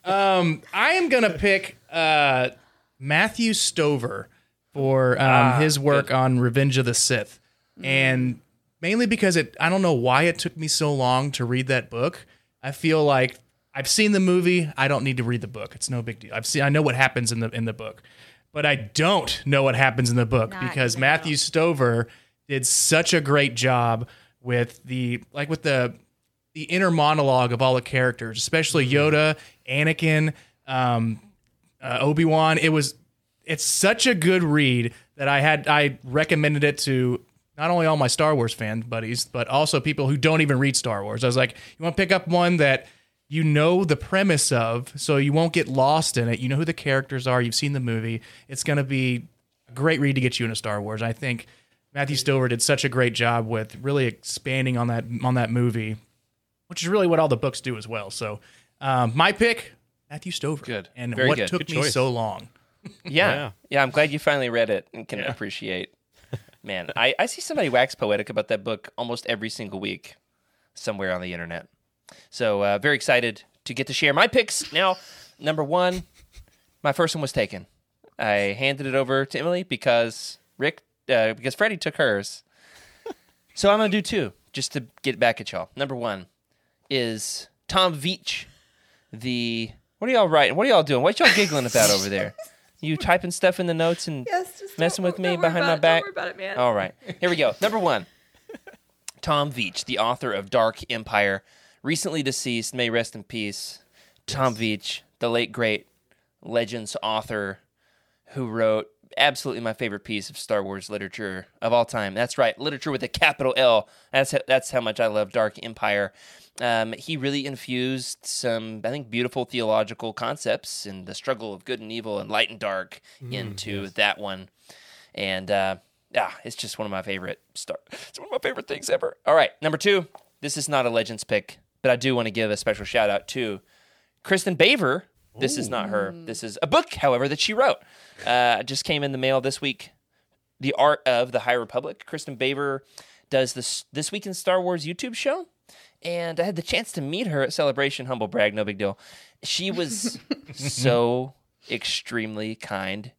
um, I am gonna pick uh, Matthew Stover for um, his work on Revenge of the Sith, and mainly because it. I don't know why it took me so long to read that book. I feel like I've seen the movie. I don't need to read the book. It's no big deal. I've seen. I know what happens in the in the book, but I don't know what happens in the book
Not
because Matthew Stover did such a great job with the like with the the inner monologue of all the characters, especially Yoda, Anakin, um, uh, Obi Wan. It was it's such a good read that I had I recommended it to not only all my Star Wars fan buddies, but also people who don't even read Star Wars. I was like, you want to pick up one that you know the premise of, so you won't get lost in it. You know who the characters are. You've seen the movie. It's going to be a great read to get you into Star Wars. I think Matthew Stover did such a great job with really expanding on that on that movie, which is really what all the books do as well. So, um, my pick, Matthew Stover.
Good.
And
Very
what
good.
took
Good
me
choice.
so long?
Yeah.
Yeah.
yeah. I'm glad you finally read it and can appreciate. Man, I, I see somebody wax poetic about that book almost every single week somewhere on the internet. So, uh, very excited to get to share my picks. Now, number one, my first one was taken. I handed it over to Emily because Rick, uh, because Freddie took hers. So I'm gonna do two just to get back at y'all. Number one is Tom Veitch, the what are y'all writing? What are y'all doing? What y'all giggling about over there? (laughs) You typing stuff in the notes and
Yes,
messing with me behind my
it. Don't
back.
worry about it, man.
All right, here we go. Number one, (laughs) Tom Veitch, the author of Dark Empire, recently deceased. May rest in peace. Tom Veitch, the late great Legends author, who wrote absolutely my favorite piece of Star Wars literature of all time. That's right, literature with a capital L. That's how, that's how much I love Dark Empire. Um, he really infused some, I think, beautiful theological concepts and the struggle of good and evil and light and dark into that one. And uh, yeah, it's just one of my favorite star. It's one of my favorite things ever. All right, number two. This is not a Legends pick, but I do want to give a special shout out to Kristin Baver. This is not her. This is a book, however, that she wrote. Uh, just came in the mail this week. The Art of the High Republic. Kristin Baver does this this week in Star Wars YouTube show, and I had the chance to meet her at Celebration. Humble brag, no big deal. She was (laughs) so extremely kind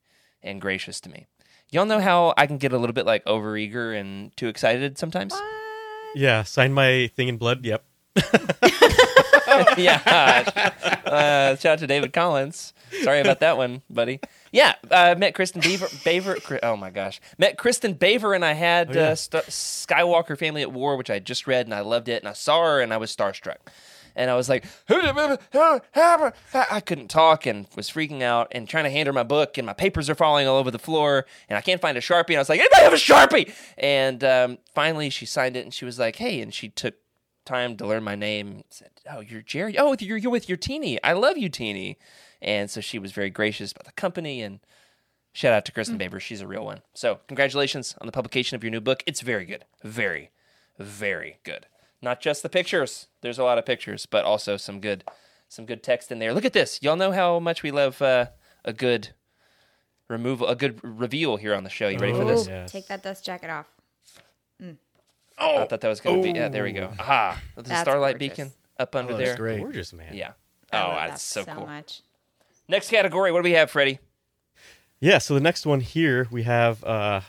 and gracious to me. Y'all know how I can get a little bit like overeager and too excited sometimes.
Yeah, sign my thing in blood. Yep. (laughs) (laughs)
yeah. Uh, shout out to David Collins. Sorry about that one, buddy. Yeah, uh, met Kristin Beaver. Baver. Oh my gosh, met Kristin Baver, and I had
yeah.
uh, St- Skywalker Family at War, which I just read, and I loved it, and I saw her, and I was starstruck, and I was like, I couldn't talk, and was freaking out, and trying to hand her my book, and my papers are falling all over the floor, and I can't find a sharpie, and I was like, anybody have a sharpie? And um, finally, she signed it, and she was like, hey, and she took time to learn my name. Said, "Oh, you're Jerry. Oh, you're you're with your teeny. I love you, teeny." And so she was very gracious about the company and shout out to Kristin Baver. She's a real one. So congratulations on the publication of your new book. It's very good, very, very good. Not just the pictures. There's a lot of pictures, but also some good, some good text in there. Look at this. Y'all know how much we love uh, a good removal, a good reveal here on the show. You ready for this?
Ooh,
Yes.
Take that dust jacket off.
I thought that was going to be. Yeah, there we go. Aha! (laughs) The
That's
starlight
gorgeous.
beacon up under
that's
there.
great.
Gorgeous, man.
Yeah.
I
Oh,
love
that's
that
so,
so
cool.
much.
Next category. What do we have, Freddie?
Yeah, so the next one here we have uh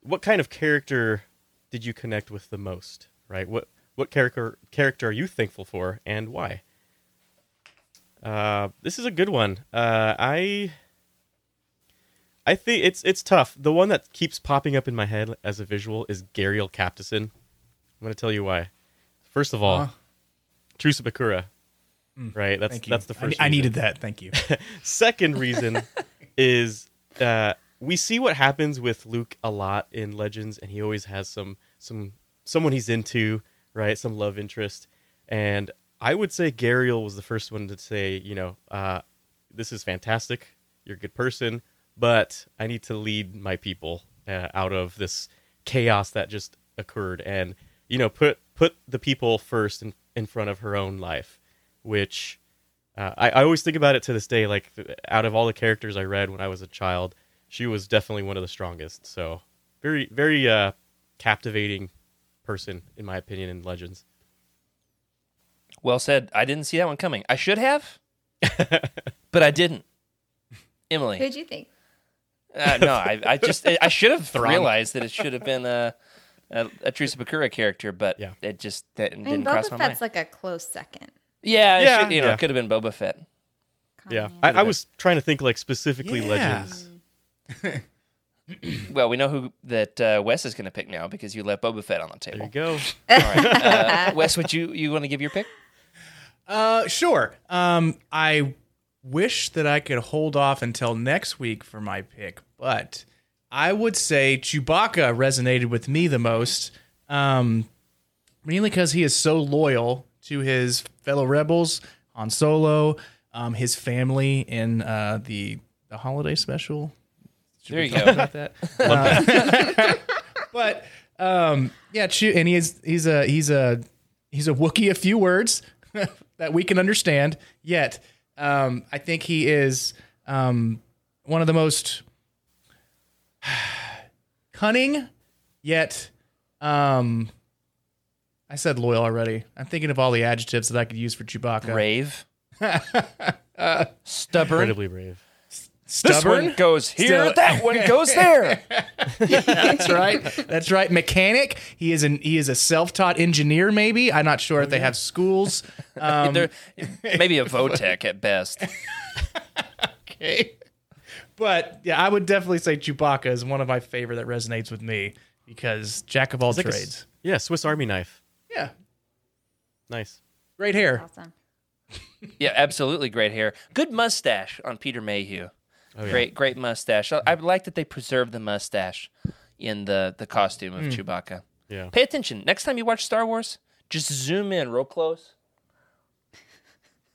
what kind of character did you connect with the most, right? What what character character are you thankful for and why? Uh this is a good one. Uh I I think it's it's tough. The one that keeps popping up in my head as a visual is Gaeriel Captison. I'm going to tell you why. First of all,
Huh?
Truce Bakura. Right? That's that's the first
I,
reason.
needed that. Thank you. (laughs)
Second reason (laughs) is uh, we see what happens with Luke a lot in Legends, and he always has some some someone he's into, right? Some love interest, and I would say Gaeriel was the first one to say, you know, uh, this is fantastic. You're a good person, but I need to lead my people uh, out of this chaos that just occurred, and you know, put put the people first in in front of her own life, which uh, I, I always think about it to this day. Like, out of all the characters I read when I was a child, she was definitely one of the strongest. So, very, very uh, captivating person, in my opinion, in Legends.
Well said. I didn't see that one coming. I should have, but I didn't. Emily.
Who'd you think?
Uh, no, I, I just I should have (laughs) realized that it should have been a a, a Truce Bakura character, but
Yeah.
it just that
I mean,
didn't cross
Boba
my
Fett's
mind.
like a close second.
yeah, it
Yeah,
should, you know,
yeah.
it could have been Boba Fett.
Yeah, I, I was trying to think like specifically
Yeah.
Legends. (laughs)
Well, we know who that uh, Wes is going to pick now because you left Boba Fett on the table.
There you go. (laughs)
All right, uh, Wes, would you you want to give your pick?
Uh, sure. Um, I wish that I could hold off until next week for my pick, but I would say Chewbacca resonated with me the most, um, mainly because he is so loyal to his fellow rebels on Solo, um, his family in uh, the the holiday special. Should
There you go.
About that. Uh, (laughs) but um, yeah, Chew, and he's he's a he's a he's a Wookiee. A few words (laughs) that we can understand. Yet, um, I think he is um, one of the most (sighs) cunning. Yet, um, I said loyal already. I'm thinking of all the adjectives that I could use for Chewbacca.
Brave, (laughs) stubborn.
Incredibly brave.
This
Stubborn.
one goes here.
Still-
that one (laughs) goes there. (laughs)
That's right. That's right. Mechanic. He is an he is a self-taught engineer. Maybe I'm not sure if they have schools. Um,
maybe a Votech at best. (laughs)
okay. But yeah, I would definitely say Chewbacca is one of my favorite that resonates with me because jack of all
It's like a s-
trades.
yeah, Swiss Army knife.
yeah,
Nice.
great hair.
Awesome.
Yeah, absolutely great hair. Good mustache on Peter Mayhew.
Oh, yeah.
Great, great mustache. I, I like that they preserved the mustache in the the costume of hmm. Chewbacca.
Yeah.
Pay attention. Next time you watch Star Wars, just zoom in real close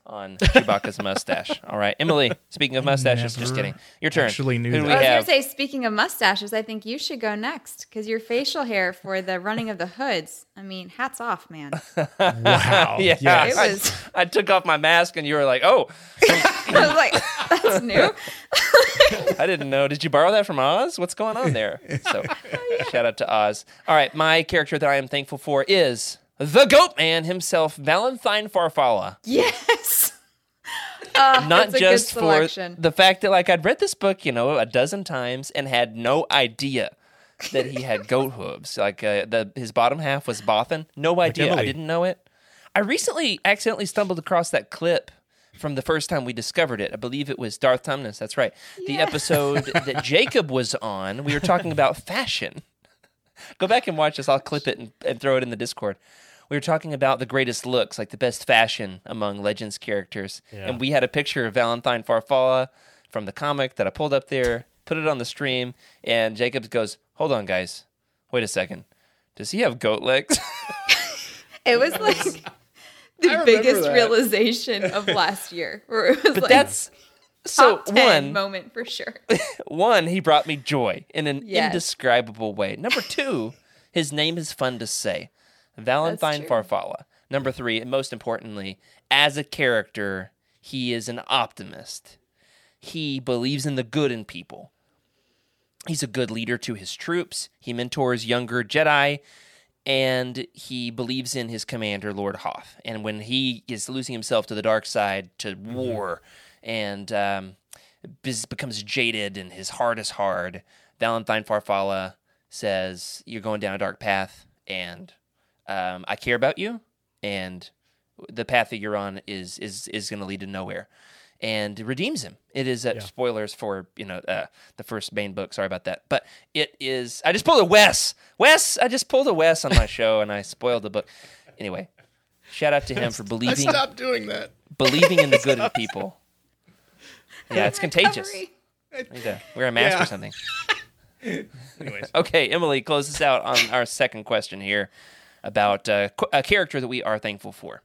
on Chewbacca's mustache. All right, Emily. Speaking of mustaches, just kidding. Your turn.
actually knew
Who do
that.
we
I was
have?
gonna say, speaking of mustaches, I think you should go next because your facial hair for the running of the hoods. I mean, hats off, man. (laughs)
Wow.
yeah,
Yes.
It
I-
was-
I, took off my mask, and you were like, "Oh, (laughs)
I was like, that's new. (laughs)
I didn't know. Did you borrow that from Oz? What's going on there?" So, shout out to Oz. All right, my character that I am thankful for is the Goat Man himself, Valentine Farfalla.
Yes. Uh, (laughs)
not just for the fact that like I'd read this book, you know, a dozen times and had no idea that he had goat (laughs) hooves. Like uh, the his bottom half was Bothan. No idea. I didn't know it. I recently accidentally stumbled across that clip from the first time we discovered it. I believe it was Darth Tumnus. That's right. The episode that (laughs) Jacob was on, we were talking about fashion. Go back and watch this. I'll clip it and, and throw it in the Discord. We were talking about the greatest looks, like the best fashion among Legends characters.
Yeah.
And we had a picture of Valentine Farfalla from the comic that I pulled up there, put it on the stream, and Jacob goes, Hold on, guys. Wait a second. Does he have goat legs? (laughs)
It was like (laughs) the biggest
that.
realization of last year. Where it was
but
like
that's so
top 10
one.
moment for sure. (laughs)
one he brought me joy in an
Yes.
indescribable way. Number (laughs) two his name is fun to say. Valentine
true.
farfalla. Number three and most importantly as a character he is an optimist. He believes in the good in people. He's a good leader to his troops. He mentors younger jedi. And he believes in his commander, Lord Hoth. And when he is losing himself to the dark side, to mm-hmm. war, and um, becomes jaded and his heart is hard, Valentine Farfalla says, You're going down a dark path, and um, I care about you, and the path that you're on is is is going to lead to nowhere. And redeems him. It is uh, spoilers for you know uh, the first main book. Sorry about that, but it is. I just pulled a Wes. Wes, I just pulled a Wes on my (laughs) show, and I spoiled the book. Anyway, shout out to him for believing.
I stopped doing that.
believing in the good (laughs) in people. Yeah, it's contagious.
Recovery.
I need to wear a mask
Yeah.
or something. (laughs) Anyways, Okay, Emily, close us out on our second question here about uh, qu- a character that we are thankful for.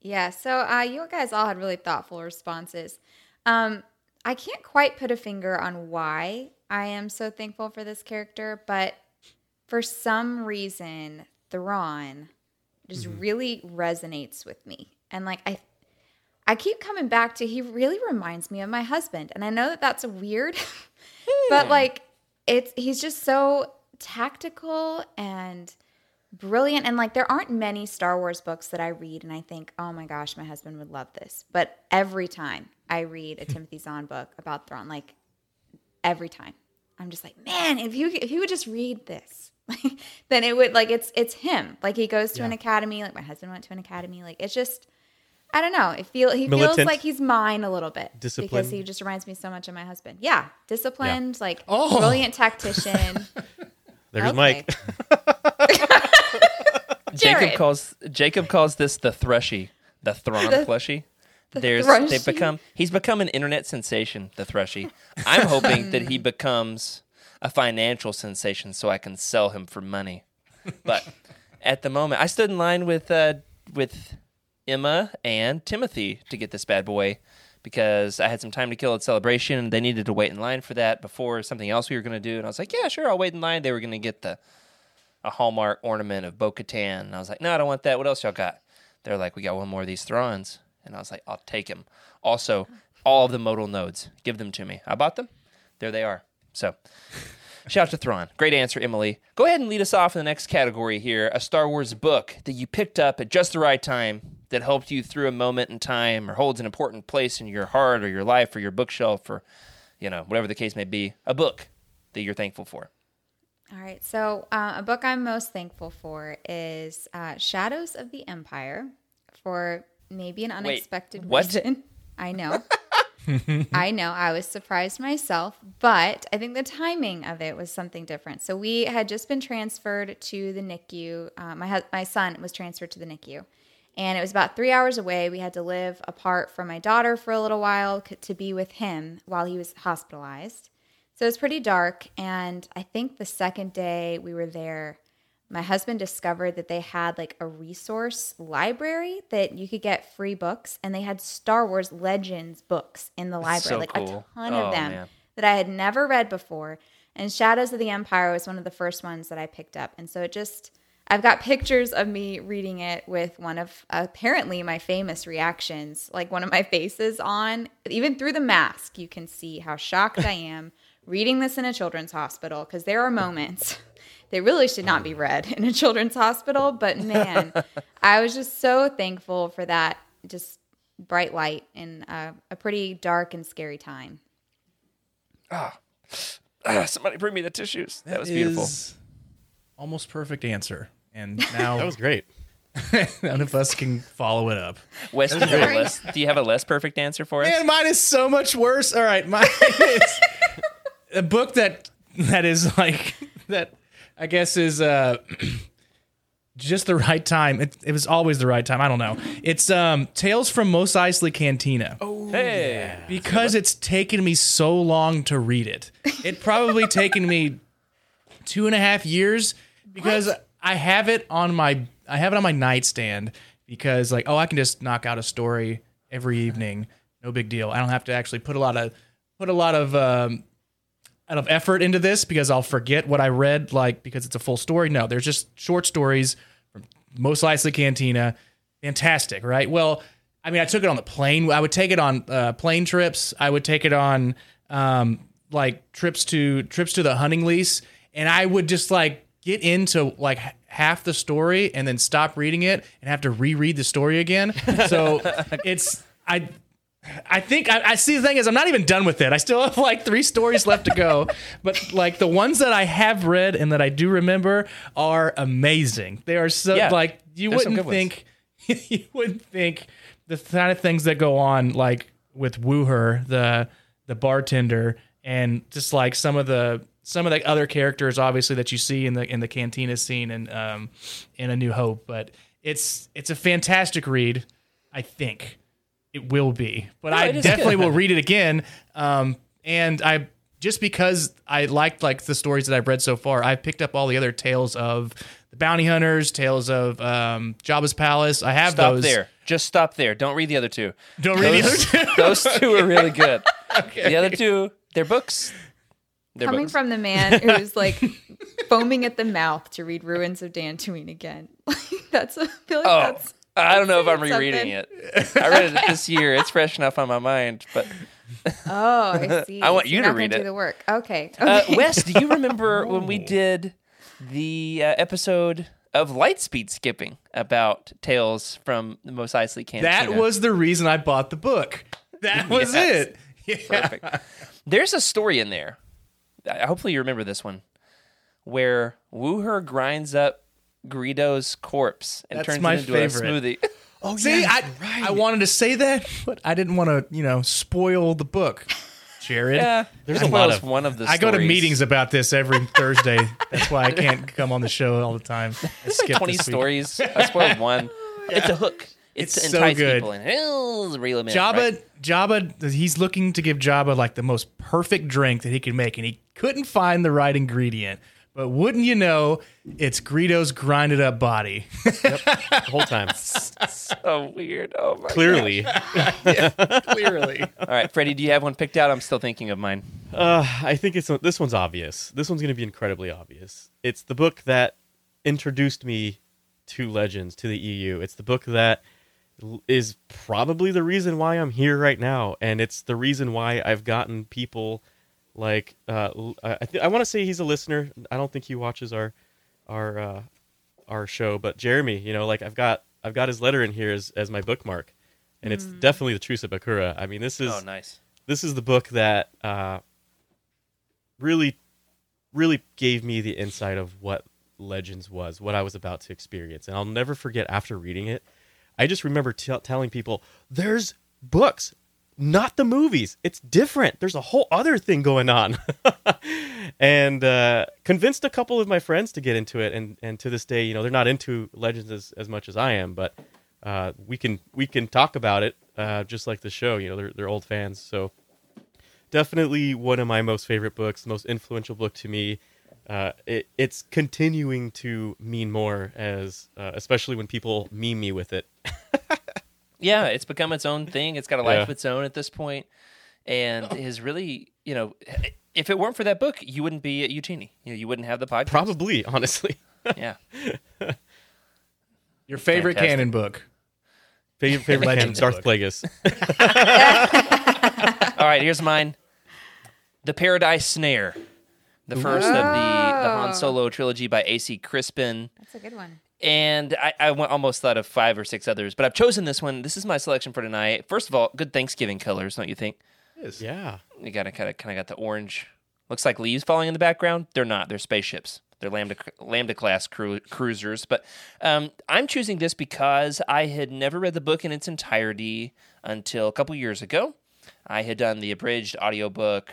Yeah, so uh, you guys all had really thoughtful responses. Um, I can't quite put a finger on why I am so thankful for this character, but for some reason, Thrawn just really resonates with me, and like I, I keep coming back to he really reminds me of my husband, and I know that that's weird, (laughs) but hmm. like it's he's just so tactical and brilliant and like there aren't many Star Wars books that I read and I think, "Oh my gosh, my husband would love this." But every time I read a hmm. Timothy Zahn book about Thrawn, like every time, I'm just like, "Man, if you if you would just read this." Like (laughs) then it would like it's it's him. Like he goes to an academy, like my husband went to an academy. Like it's just I don't know. It feel he feels like he's mine a little bit because he just reminds me so much of my husband. Yeah, disciplined, like
Oh.
brilliant tactician. (laughs)
There's Mike. (laughs)
Jacob calls Jacob calls this the Thrushy, the Thrawn
The-
plushie.
the
There's
Thrushy.
they've become he's become an internet sensation, the Thrushy. I'm hoping that he becomes a financial sensation so I can sell him for money. But at the moment, I stood in line with uh, with Emma and Timothy to get this bad boy because I had some time to kill at celebration and they needed to wait in line for that before something else we were going to do. And I was like, yeah, sure, I'll wait in line. They were going to get the a Hallmark ornament of Bo Katan. And I was like, no, I don't want that. What else y'all got? They're like, we got one more of these Thrawns. And I was like, I'll take them. Also, all of the modal nodes, give them to me. I bought them. There they are. So, shout out to Thrawn. Great answer, Emily. Go ahead and lead us off in the next category here a Star Wars book that you picked up at just the right time that helped you through a moment in time or holds an important place in your heart or your life or your bookshelf or, you know, whatever the case may be. A book that you're thankful for.
All right. So, uh, a book I'm most thankful for is uh, Shadows of the Empire for maybe an unexpected
what?
reason. (laughs) I know. (laughs) I know. I was surprised myself, but I think the timing of it was something different. So, we had just been transferred to the NICU. Uh, my, my son was transferred to the NICU. And it was about three hours away. We had to live apart from my daughter for a little while to be with him while he was hospitalized. So it was pretty dark. And I think the second day we were there, my husband discovered that they had like a resource library that you could get free books. And they had Star Wars Legends books in the library,
so
like
cool.
a ton
Oh,
of them
man.
that I had never read before. And Shadows of the Empire was one of the first ones that I picked up. And so it just, I've got pictures of me reading it with one of apparently my famous reactions, like one of my faces on. Even through the mask, you can see how shocked I am (laughs) reading this in a children's hospital because there are moments (laughs) they really should not be read in a children's hospital. But (laughs) man, I was just so thankful for that just bright light in a, a pretty dark and scary time.
Ah, (sighs) somebody bring me the tissues. That was beautiful.
is Almost perfect answer. And (laughs) now
That was great. (laughs)
None of us can follow it up.
Wes, do you, have a less, do you have a less perfect answer for us?
Man, mine is so much worse. All right, mine (laughs) is a book that that is like that. I guess is uh (clears throat) just the right time. It, it was always the right time. I don't know. It's um Tales from Mos Eisley Cantina. Oh,
hey,
because it's taken me so long to read it. It probably taken me two and a half years because I have it on my I have it on my nightstand because like oh I can just knock out a story every evening, no big deal. I don't have to actually put a lot of put a lot of um, out of effort into this because I'll forget what I read like because it's a full story. No, there's just short stories from Mos Eisley Cantina. Fantastic, right? Well, I mean, I took it on the plane. I would take it on uh, plane trips. I would take it on um, like trips to trips to the hunting lease, and I would just like get into like half the story and then stop reading it and have to reread the story again. So (laughs) it's I. I think I, I see the thing is I'm not even done with it. I still have like three stories left to go, (laughs) but like the ones that I have read and that I do remember are amazing. They are so
Yeah,
like you wouldn't think (laughs) you wouldn't think the kind of things that go on like with Wuher, the the bartender, and just like some of the some of the other characters, obviously that you see in the in the cantina scene and um in A New Hope. But it's it's a fantastic read. I think it will be, but I definitely
good.
will read it again. Um, and I just because I liked like the stories that I've read so far, I've picked up all the other tales of the bounty hunters, tales of um, Jabba's palace. I have
stop
those.
there. Just stop there. Don't read the other two.
Don't read the other
Those-
two. (laughs)
Those two are really good. (laughs) The other two, they're books. They're
Coming
books.
from the man who's like (laughs) foaming at the mouth to read Ruins of Dantooine again. (laughs) that's I feel like
Oh,
that's
I don't know if I'm
saying
rereading it. I read it this year. It's fresh enough on my mind. But (laughs)
oh, I see.
I want
So
you to
read gonna do the work. Okay.
uh. Wes, do you remember when we did the uh, episode of Lightspeed skipping about tales from the Mos Eisley Cantina?
That was the reason I bought the book. That was
Yes.
it. Yeah.
Perfect. There's a story in there. I- Hopefully, you remember this one, where Wuher grinds up Greedo's corpse and
That's
turns
my
it into
favorite.
a smoothie. (laughs)
Oh, See, I, I wanted to say that, but I didn't want to, you know, spoil the book. Jared.
yeah,
There's
I
a lot of-
one of the.
I go to meetings about this every Thursday. That's why I can't come on the show all the time. (laughs) I
There's like
skipped
20 stories. I spoiled one. (laughs) It's a hook. It's,
It's
to
so good.
people and "Oh, reel 'em in.
Jabba,
right?
Jabba, he's looking to give Jabba like the most perfect drink that he can make, and he couldn't find the right ingredient. But wouldn't you know, it's Greedo's grinded up body.
the whole time. (laughs)
So weird. Oh my.
Clearly. (laughs)
Clearly. (laughs)
All right, Freddie, do you have one picked out? I'm still thinking of mine.
Uh, I think it's this one's obvious. This one's going to be incredibly obvious. It's the book that introduced me to Legends, to the EU. It's the book that l- is probably the reason why I'm here right now, and it's the reason why I've gotten people like uh, l- I, th- I want to say he's a listener. I don't think he watches our our uh, our show, but Jeremy, you know, like I've got I've got his letter in here as, as my bookmark, and it's definitely the Truce of Bakura. I mean, this is
Oh, nice.
this is the book that uh, really, really gave me the insight of what Legends was, what I was about to experience, and I'll never forget after reading it. I just remember t- telling people, "There's books, not the movies. It's different. There's a whole other thing going on." (laughs) and uh, convinced a couple of my friends to get into it, and and to this day, you know, they're not into Legends as, as much as I am, but uh, we can we can talk about it uh, just like the show. You know, they're they're old fans, so definitely one of my most favorite books, most influential book to me. Uh, it, it's continuing to mean more as, uh, especially when people meme me with it. (laughs)
Yeah, it's become its own thing. It's got a life
Yeah.
of its own at this point, and has really, you know, if it weren't for that book, you wouldn't be at Utini. You know, you wouldn't have the podcast.
Probably, honestly. (laughs)
Yeah.
Your favorite
Fantastic.
canon book.
favorite favorite canon,
Legends
Darth. Plagueis. (laughs)
All right, here's mine. The Paradise Snare, the first of the the Han Solo trilogy by A.C. Crispin.
That's a good one.
And I, I almost thought of five or six others, but I've chosen this one. This is my selection for tonight. First of all, good Thanksgiving colors, don't you think?
Yeah.
You got to kind of kind of got the orange. Looks like leaves falling in the background. They're not. They're spaceships They're Lambda Lambda class cru- cruisers, but um, I'm choosing this because I had never read the book in its entirety until a couple years ago. I had done the abridged audiobook,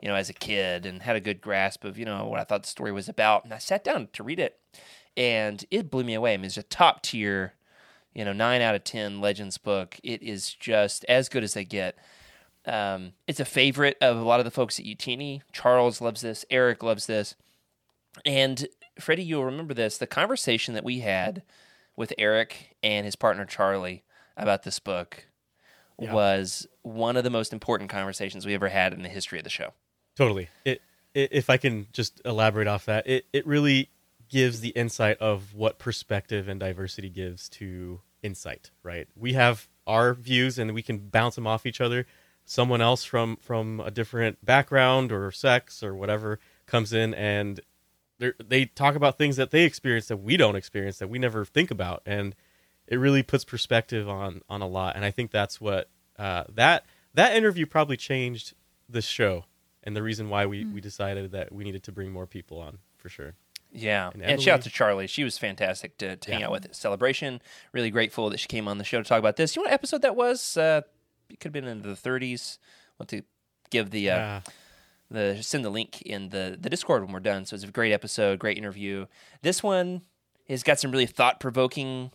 you know, as a kid and had a good grasp of, you know, what I thought the story was about. And I sat down to read it and it blew me away. I mean, it's a top tier, you know, nine out of 10 Legends book. It is just as good as they get. Um, it's a favorite of a lot of the folks at Utini. Charles loves this. Eric loves this. And Freddie, you'll remember this the conversation that we had with Eric and his partner Charlie about this book was one of the most important conversations we ever had in the history of the show.
Totally. It, it if I can just elaborate off that, it it really gives the insight of what perspective and diversity gives to insight, right? We have our views and we can bounce them off each other. Someone else from from a different background or sex or whatever comes in and they they talk about things that they experience that we don't experience that we never think about and it really puts perspective on on a lot and i think that's what uh, that that interview probably changed the show and the reason why we we decided that we needed to bring more people on for sure
Yeah,
And
and, shout out to Charlie. She was fantastic to, to hang out with at Celebration. Really grateful that she came on the show to talk about this. You know what episode that was? Uh, it could have been into the 30s. Want to give the uh,
yeah
the send the link in the the Discord when we're done. So it's a great episode, great interview. This one has got some really thought provoking,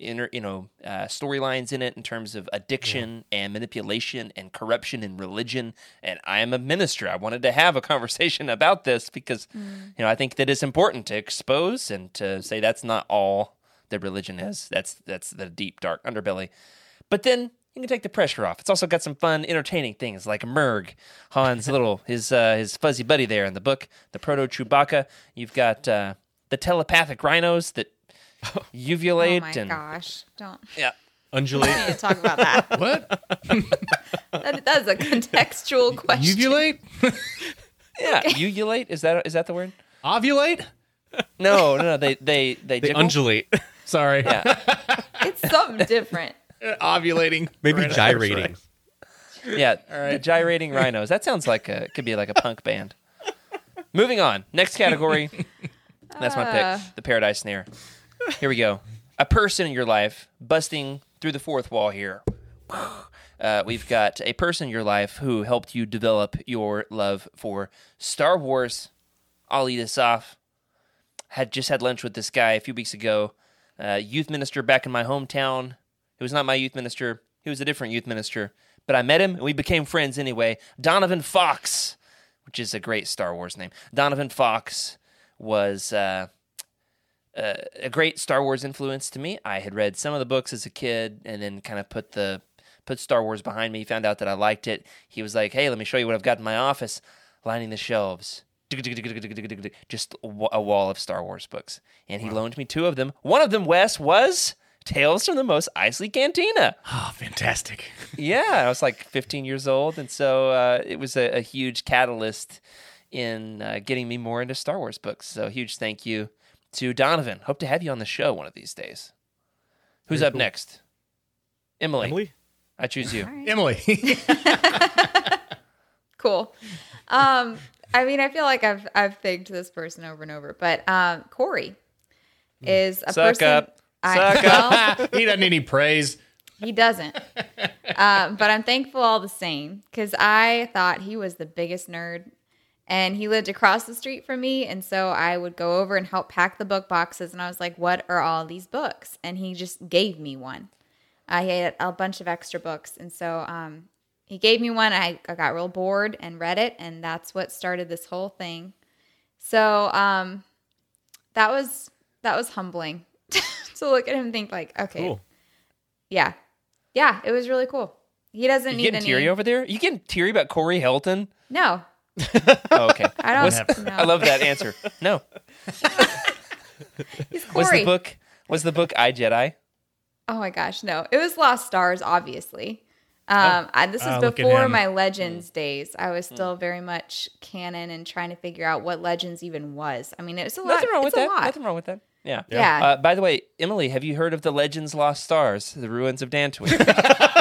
inner you know uh, storylines in it in terms of addiction and manipulation and corruption in religion. And I am a minister. I wanted to have a (laughs) conversation about this because you know I think that it's important to expose and to say that's not all that religion is. That's that's the deep dark underbelly. But then you can take the pressure off. It's also got some fun, entertaining things like Muuurgh, Han's (laughs) little his uh, his fuzzy buddy there in the book, the proto Chewbacca. You've got uh, the telepathic rhinos that (laughs) Uvulate oh
my
and
gosh! Don't
yeah.
undulate
we need to talk about that. (laughs)
What? (laughs)
that. That's a contextual question.
Uvulate?
Yeah, uvulate is that is that the word?
Ovulate?
No, no, no. They they they,
they
jiggle?
undulate
Sorry.
Yeah,
It's something different.
Ovulating.
maybe
Right.
gyrating
yeah. The gyrating rhinos. That sounds like a could be like a punk band. Moving on. Next category. That's my
Uh.
pick. The Paradise Snare. (laughs) Here we go. A person in your life busting through the fourth wall here. (sighs) Uh, we've got a person in your life who helped you develop your love for Star Wars. I'll lead us off. Had just had lunch with this guy a few weeks ago. Uh, youth minister back in my hometown. He was not my youth minister. He was a different youth minister. But I met him and we became friends anyway. Donovan Fox, which is a great Star Wars name. Donovan Fox was uh, uh, a great Star Wars influence to me. I had read some of the books as a kid and then kind of put the put Star Wars behind me. Found out that I liked it. He was like, "Hey, let me show you what I've got in my office, lining the shelves." Just a wall of Star Wars books, and he loaned me two of them. One of them, Wes, was Tales from the Mos Eisley Cantina.
Oh, fantastic. (laughs)
Yeah, I was like 15 years old, and so uh, it was a, a huge catalyst in uh, getting me more into Star Wars books. So, huge thank you to Donovan. Hope to have you on the show one of these days. Who's up next? Emily.
emily
I choose you.
Emily. (laughs) (laughs)
Cool. Um, I mean, I feel like I've I've thanked this person over and over, but um, Corey is a
Suck
person.
up.
I,
Suck (laughs)
well,
he doesn't need any praise.
He doesn't. um, but I'm thankful all the same because I thought he was the biggest nerd. And he lived across the street from me. And so I would go over and help pack the book boxes. And I was like, what are all these books? And he just gave me one. I had a bunch of extra books. And so um, he gave me one. I, I got real bored and read it. And that's what started this whole thing. So um, that was that was humbling (laughs) to look at him and think like, okay,
cool
yeah. Yeah, it was really cool. He doesn't
You
need
getting
any.
teary over there? You getting teary about Corey Helton?
No,
Oh, okay. (laughs)
I don't.
Was-
no.
I love that answer. No. (laughs)
He's
Was the book was the book I Jedi?
Oh my gosh, no. It was Lost Stars, obviously. Um, I, this was
look
before my Legends days. I was still very much canon and trying to figure out what Legends even was. I mean, it was a lot.
Nothing wrong with
it's a
that.
lot.
Nothing wrong with that. Yeah.
Yeah.
Uh, by the way, Emily, have you heard of the Legends Lost Stars, the ruins of Dantooine? (laughs)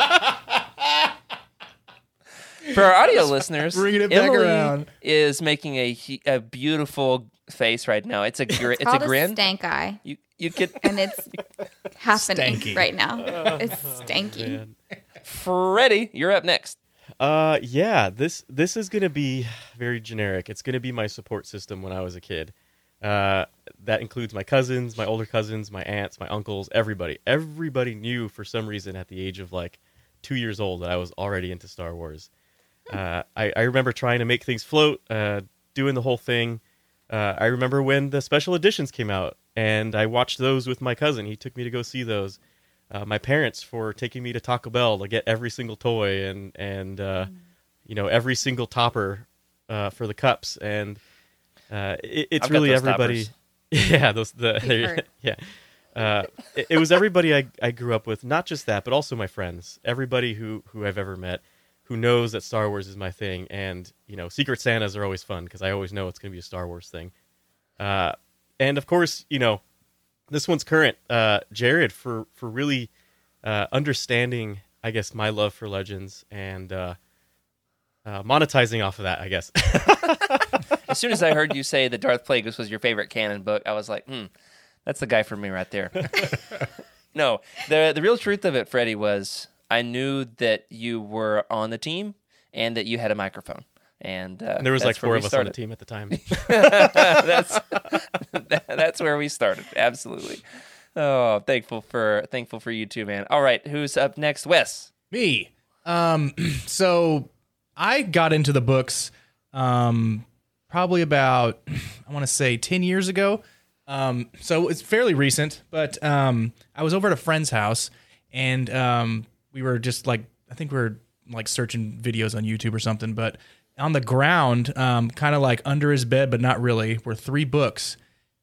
For our audio listeners,
bringing it back
Emily
around.
is making a a beautiful face right now. It's a gr- it's, a
called
grin.
stank eye,
you you could
and it's (laughs) happening
Stanky.
right now. (laughs) It's stanky.
Man.
Freddie, you're up next.
Uh, yeah. This this is gonna be very generic. It's gonna be my support system when I was a kid. Uh, that includes my cousins, my older cousins, my aunts, my uncles, everybody. Everybody knew for some reason at the age of like two years old that I was already into Star Wars. Uh, I, I remember trying to make things float, uh, doing the whole thing. Uh, I remember when the special editions came out, and I watched those with my cousin. He took me to go see those. Uh, my parents for taking me to Taco Bell to get every single toy and and uh, you know every single topper uh, for the cups, and uh, it, it's
I've
really everybody.
toppers. (laughs)
Yeah, those the (laughs) yeah. Uh, it, it was everybody I, I grew up with. Not just that, but also my friends. Everybody who who I've ever met who knows that Star Wars is my thing. And you know, Secret Santas are always fun because I always know it's going to be a Star Wars thing. Uh, and of course, you know, this one's current. Uh, Jared for for really uh, understanding, I guess, my love for Legends and uh, uh, monetizing off of that. I guess. (laughs)
As soon as I heard you say that Darth Plagueis was your favorite canon book, I was like, hmm, that's the guy for me right there. (laughs) no, the the real truth of it, Freddie, was I knew that you were on the team and that you had a microphone. And, uh,
And there was like four of us on the team at the time. (laughs) (laughs)
that's (laughs) that's where we started. Absolutely. Oh, thankful for thankful for you too, man. All right, who's up next? Wes.
Me. Um, (clears throat) so I got into the books um, probably about, (clears throat) I want to say 10 years ago. Um, so it's fairly recent, but um, I was over at a friend's house and um, we were just like, I think we were like searching videos on YouTube or something, but on the ground, um, kind of like under his bed, but not really, were three books.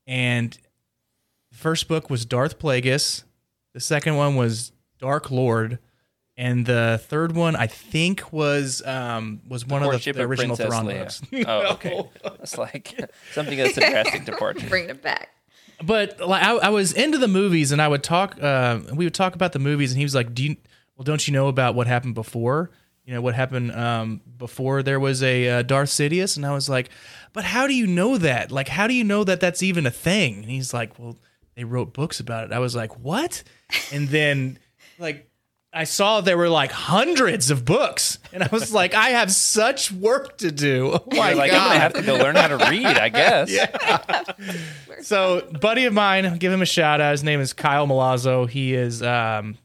And the first book was Darth Plagueis. The second one was Dark Lord, and the third one I think was um was one of the, the original
Princess
Thrawn
Leia.
books. (laughs)
Oh, okay. It's like (laughs) something that's a drastic departure.
Bring it back.
but like I, I was into the movies, and I would talk. Uh, we would talk about the movies, and he was like, "Do you? Well, don't you know about what happened before? You know what happened um, before there was a uh, Darth Sidious?" And I was like, "But how do you know that? Like, how do you know that that's even a thing?" And he's like, "Well, they wrote books about it." I was like, "What?" And then like. I saw there were like hundreds of books, and I was like, "I have such work to do." (laughs) Oh my
You're like,
god!
I'm gonna have to go learn how to read, I guess. (laughs) Yeah.
So, buddy of mine, give him a shout out. His name is Kyle Malazzo. He is, um,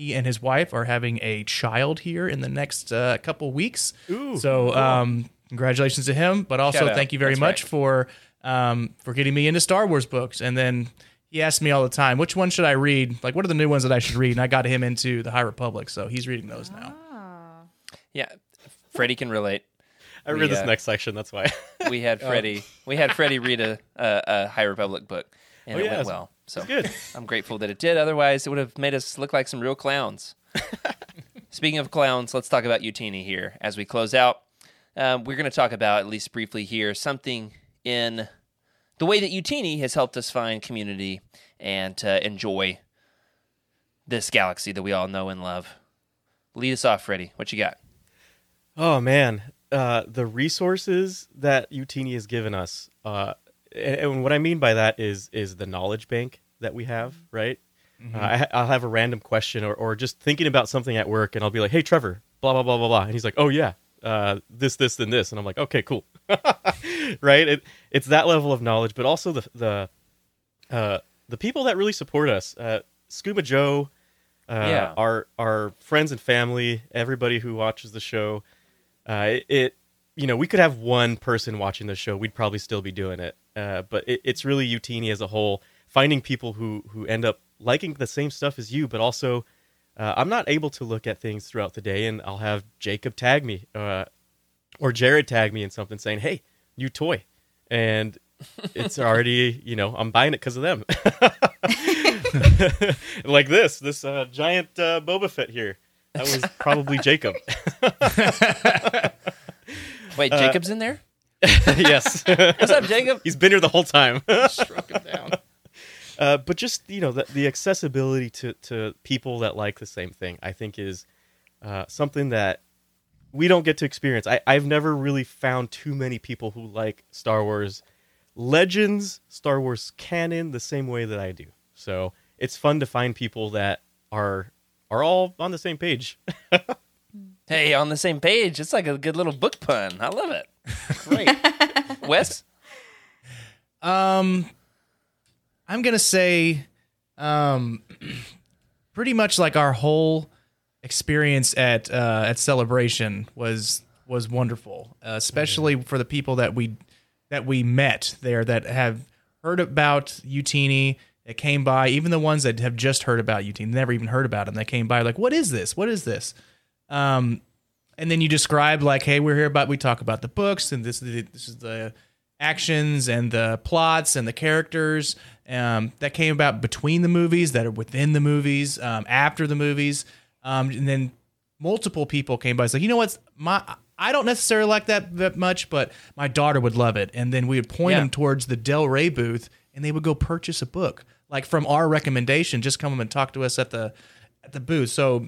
he and his wife are having a child here in the next uh, couple weeks.
Ooh,
so, um, congratulations to him. But also,
Shout out.
thank you very
That's
much
right.
for um, for getting me into Star Wars books. And then he asked me all the time, which one should I read? Like, what are the new ones that I should read? And I got him into the High Republic, so he's reading those now.
Yeah. Freddie can relate. (laughs)
I
We,
read this
uh,
next section. That's why.
We had (laughs) Freddie. We had Freddie read a, a, a High Republic book, and
Oh,
it
yeah,
went well. So
good. (laughs)
I'm grateful that it did. Otherwise, it would have made us look like some real clowns. (laughs) Speaking of clowns, let's talk about Utini here as we close out. Um, we're going to talk about, at least briefly here, something in the way that Utini has helped us find community and uh, enjoy this galaxy that we all know and love. Lead us off, Freddie. What you got?
Oh man, uh, the resources that Utini has given us, uh, and, and what I mean by that is is the knowledge bank that we have, right? Uh, I, I'll have a random question or, or just thinking about something at work, and I'll be like, "Hey, Trevor, blah blah blah blah blah," and he's like, "Oh yeah, uh, this this and this," and I'm like, "Okay, cool." (laughs) right? It, it's that level of knowledge, but also the the uh, the people that really support us, uh, Scuba Joe, uh,
Yeah.
our our friends and family, everybody who watches the show. Uh, it, it you know we could have one person watching the show, we'd probably still be doing it. Uh, but it, it's really Utini as a whole, finding people who who end up liking the same stuff as you, but also. Uh, I'm not able to look at things throughout the day, and I'll have Jacob tag me, uh, or Jared tag me in something saying, "Hey, new toy," and it's (laughs) already you know I'm buying it because of them. (laughs) like this, this uh, giant uh, Boba Fett here. That was probably Jacob. (laughs)
Wait, Jacob's in there? (laughs)
yes,
What's up, Jacob?
he's been here the whole time. (laughs)
Struck him down.
Uh, but just you know the, the accessibility to, to people that like the same thing i think is uh, something that we don't get to experience I, i've never really found too many people who like star wars Legends Star Wars canon the same way that I do. So it's fun to find people that are are all on the same page. (laughs)
Hey, on the same page. It's like a good little book pun. I love it. Great. (laughs) Wes?
Um, I'm gonna say, um, pretty much like our whole experience at uh, at celebration was was wonderful, uh, especially for the people that we that we met there that have heard about Utini. That came by, even the ones that have just heard about Utini, never even heard about them. They came by like, "What is this? What is this?" Um, and then you describe like, "Hey, we're here about we talk about the books, and this is the, this is the actions and the plots and the characters um, that came about between the movies, that are within the movies, um, after the movies, um, and then multiple people came by. It's like, you know what's my I don't necessarily like that that much, but my daughter would love it. And then we would point
Yeah.
them towards the Del Rey booth, and they would go purchase a book, like from our recommendation. Just come and talk to us at the at the booth. So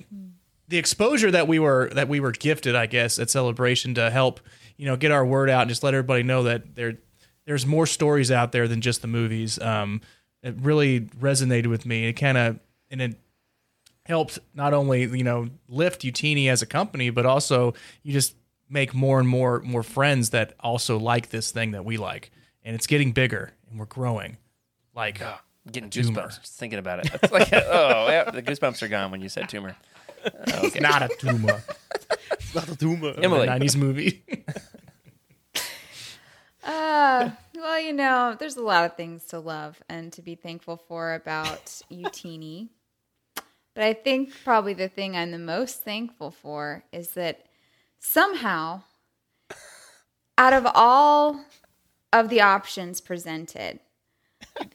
the exposure that we were that we were gifted, I guess, at celebration to help you know get our word out and just let everybody know that there there's more stories out there than just the movies. Um, it really resonated with me. It kind of and it helped not only you know lift Utini as a company, but also you just make more and more more friends that also like this thing that we like, and it's getting bigger and we're growing. Like
Getting
Tumor.
goosebumps just thinking about it. It's like, (laughs) oh, yeah, the goosebumps are gone when you said tumor.
It's not a tumor. (laughs)
Not a tumor.
Emily.
'90s movie. (laughs)
Uh, well, you know, there's a lot of things to love and to be thankful for about Utini. But I think probably the thing I'm the most thankful for is that somehow, out of all of the options presented,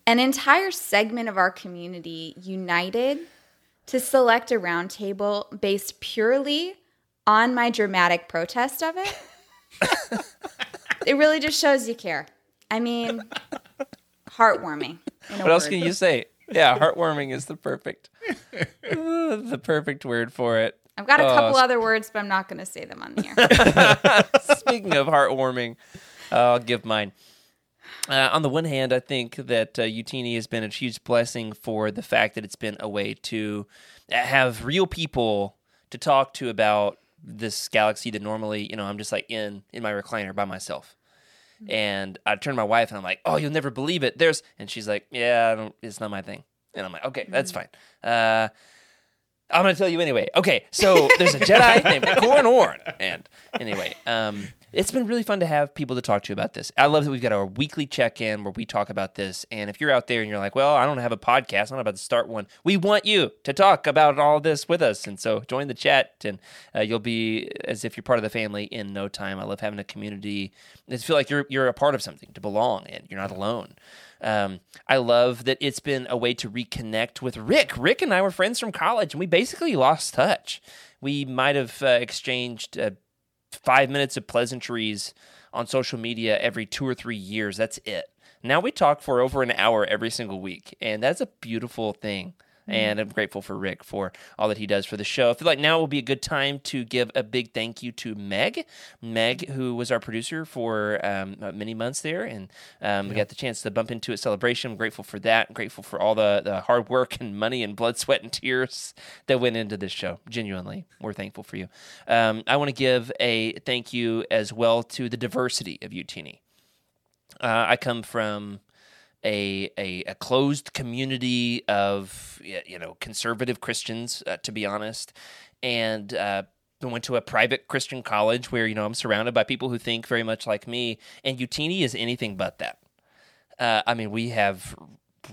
an entire segment of our community united to select a roundtable based purely on my dramatic protest of it. (laughs) it really just shows you care. I mean, heartwarming.
What else
word.
can you say? Yeah, heartwarming is the perfect, uh, (laughs) the perfect word for it.
I've got a couple
s-
other words, but I'm not going to say them on the air. (laughs)
Speaking of heartwarming, uh, I'll give mine. Uh, on the one hand, I think that uh, Utini has been a huge blessing for the fact that it's been a way to have real people to talk to about this galaxy that normally, you know, I'm just like in in my recliner by myself. And I turn to my wife and I'm like, "Oh, you'll never believe it." There's, and she's like, "Yeah, I don't, it's not my thing." And I'm like, "Okay, that's fine." Uh, I'm gonna tell you anyway. Okay, so there's a Jedi (laughs) named Corran Horn, and anyway, um, it's been really fun to have people to talk to about this. I love that we've got our weekly check-in where we talk about this. And if you're out there and you're like, "Well, I don't have a podcast. I'm about to start one," we want you to talk about all this with us. And so join the chat, and uh, you'll be as if you're part of the family in no time. I love having a community. I feel like you're you're a part of something to belong and You're not alone. Um, I love that it's been a way to reconnect with Rick. Rick and I were friends from college, and we basically lost touch. We might have uh, exchanged uh, five minutes of pleasantries on social media every two or three years. That's it. Now we talk for over an hour every single week, and that's a beautiful thing. And I'm grateful for Rick for all that he does for the show. I feel like now will be a good time to give a big thank you to Meg. Meg, who was our producer for um, uh, many months there, and um, we got the chance to bump into a celebration. I'm grateful for that. I'm grateful for all the, the hard work and money and blood, sweat, and tears that went into this show. Genuinely, we're thankful for you. Um, I want to give a thank you as well to the diversity of Utini. Uh, I come from a, a a closed community of you know conservative Christians, uh, to be honest, and uh, went to a private Christian college where you know I'm surrounded by people who think very much like me, and Utini is anything but that. Uh, I mean, we have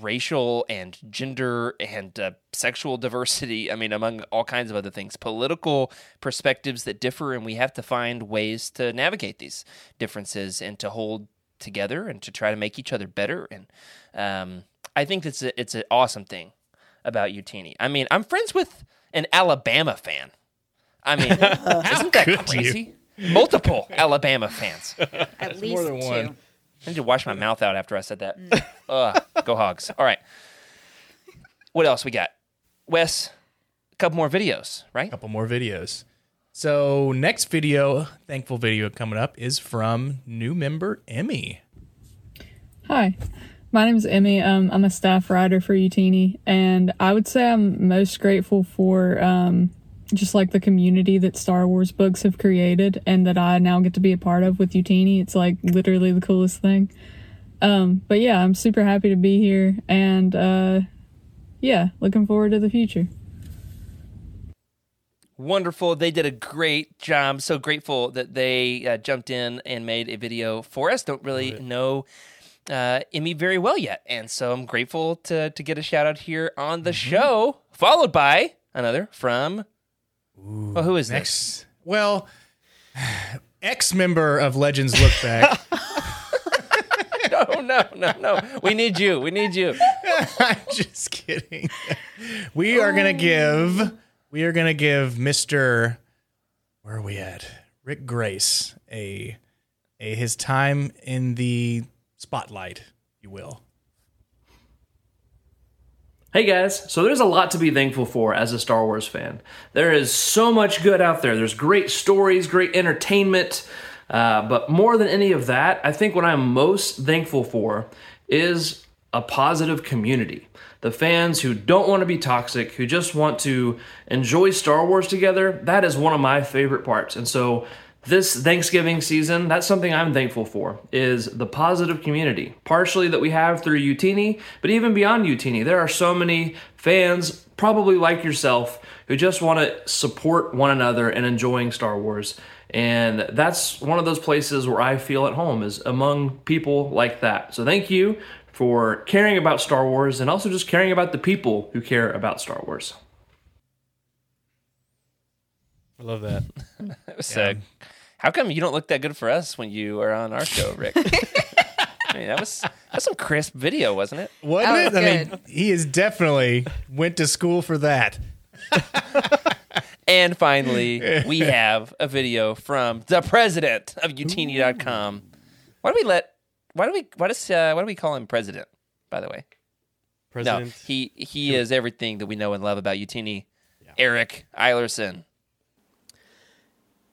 racial and gender and uh, sexual diversity. I mean, among all kinds of other things, political perspectives that differ, and we have to find ways to navigate these differences and to hold together and to try to make each other better. And um, I think it's a, it's an awesome thing about Utini. I mean, I'm friends with an Alabama fan. I mean, (laughs) isn't that crazy? Multiple Alabama fans. (laughs)
At least more
than
two.
one.
I need to wash my mouth out after I said that. (laughs) Ugh, go hogs. All right. What else we got? Wes, a couple more videos, right?
A couple more videos. So next video, thankful video coming up is from new member Emmy.
Hi, my name is Emmy. Um, I'm a staff writer for Utini, and I would say I'm most grateful for um, just like the community that Star Wars books have created, and that I now get to be a part of with Utini. It's like literally the coolest thing. Um, but yeah, I'm super happy to be here, and uh, yeah, looking forward to the future.
Wonderful. They did a great job. So grateful that they uh, jumped in and made a video for us. Don't really know uh, Emmy very well yet. And so I'm grateful to, to get a shout out here on the show, followed by another from. well, who is this?
Well, (sighs) ex member of Legends Look Back. (laughs) (laughs)
No, no, no, no. We need you. We need you. (laughs)
I'm just kidding. We are gonna give. We are gonna give Mister. Where are we at? Rick Grace a, a his time in the spotlight, if you will.
Hey guys, so there's a lot to be thankful for as a Star Wars fan. There is so much good out there. There's great stories, great entertainment, uh, but more than any of that, I think what I'm most thankful for is a positive community. The fans who don't want to be toxic, who just want to enjoy Star Wars together, that is one of my favorite parts. And so this Thanksgiving season, that's something I'm thankful for, is the positive community. Partially that we have through Utini, but even beyond Utini, there are so many fans, probably like yourself, who just want to support one another and enjoying Star Wars. And that's one of those places where I feel at home is among people like that. So thank you for caring about Star Wars and also just caring about the people who care about Star Wars.
I love that. (laughs)
That was sick. How come you don't look that good for us when you are on our show, Rick? (laughs) I mean, that was that's some crisp video, wasn't it?
Wasn't
That
it?
was
I mean, he is definitely went to school for that. (laughs)
And finally, we have a video from the president of Utini.com. Why do we let? Why do we? Why does? Uh, why do we call him president? By the way,
President.
no, he he is everything that we know and love about Utini. Eric Eilerson.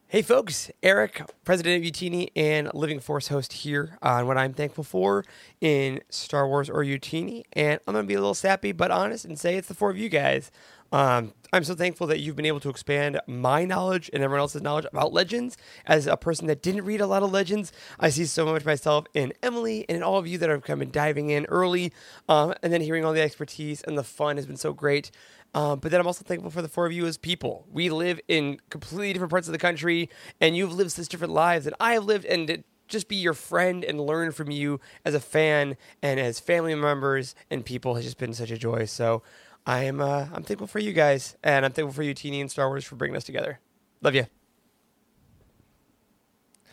Hey folks, Eric, president of Utini and Living Force host here on what I'm thankful for in Star Wars or Utini. And I'm going to be a little sappy but honest and say it's the four of you guys. Um, I'm so thankful that you've been able to expand my knowledge and everyone else's knowledge about Legends. As a person that didn't read a lot of Legends, I see so much myself in Emily and in all of you that have come and diving in early, um, and then hearing all the expertise and the fun has been so great. Um, but then I'm also thankful for the four of you as people. We live in completely different parts of the country, and you've lived such different lives that I have lived, and to just be your friend and learn from you as a fan and as family members and people has just been such a joy. So I am uh, I'm thankful for you guys, and I'm thankful for Utini and Star Wars, for bringing us together. Love you.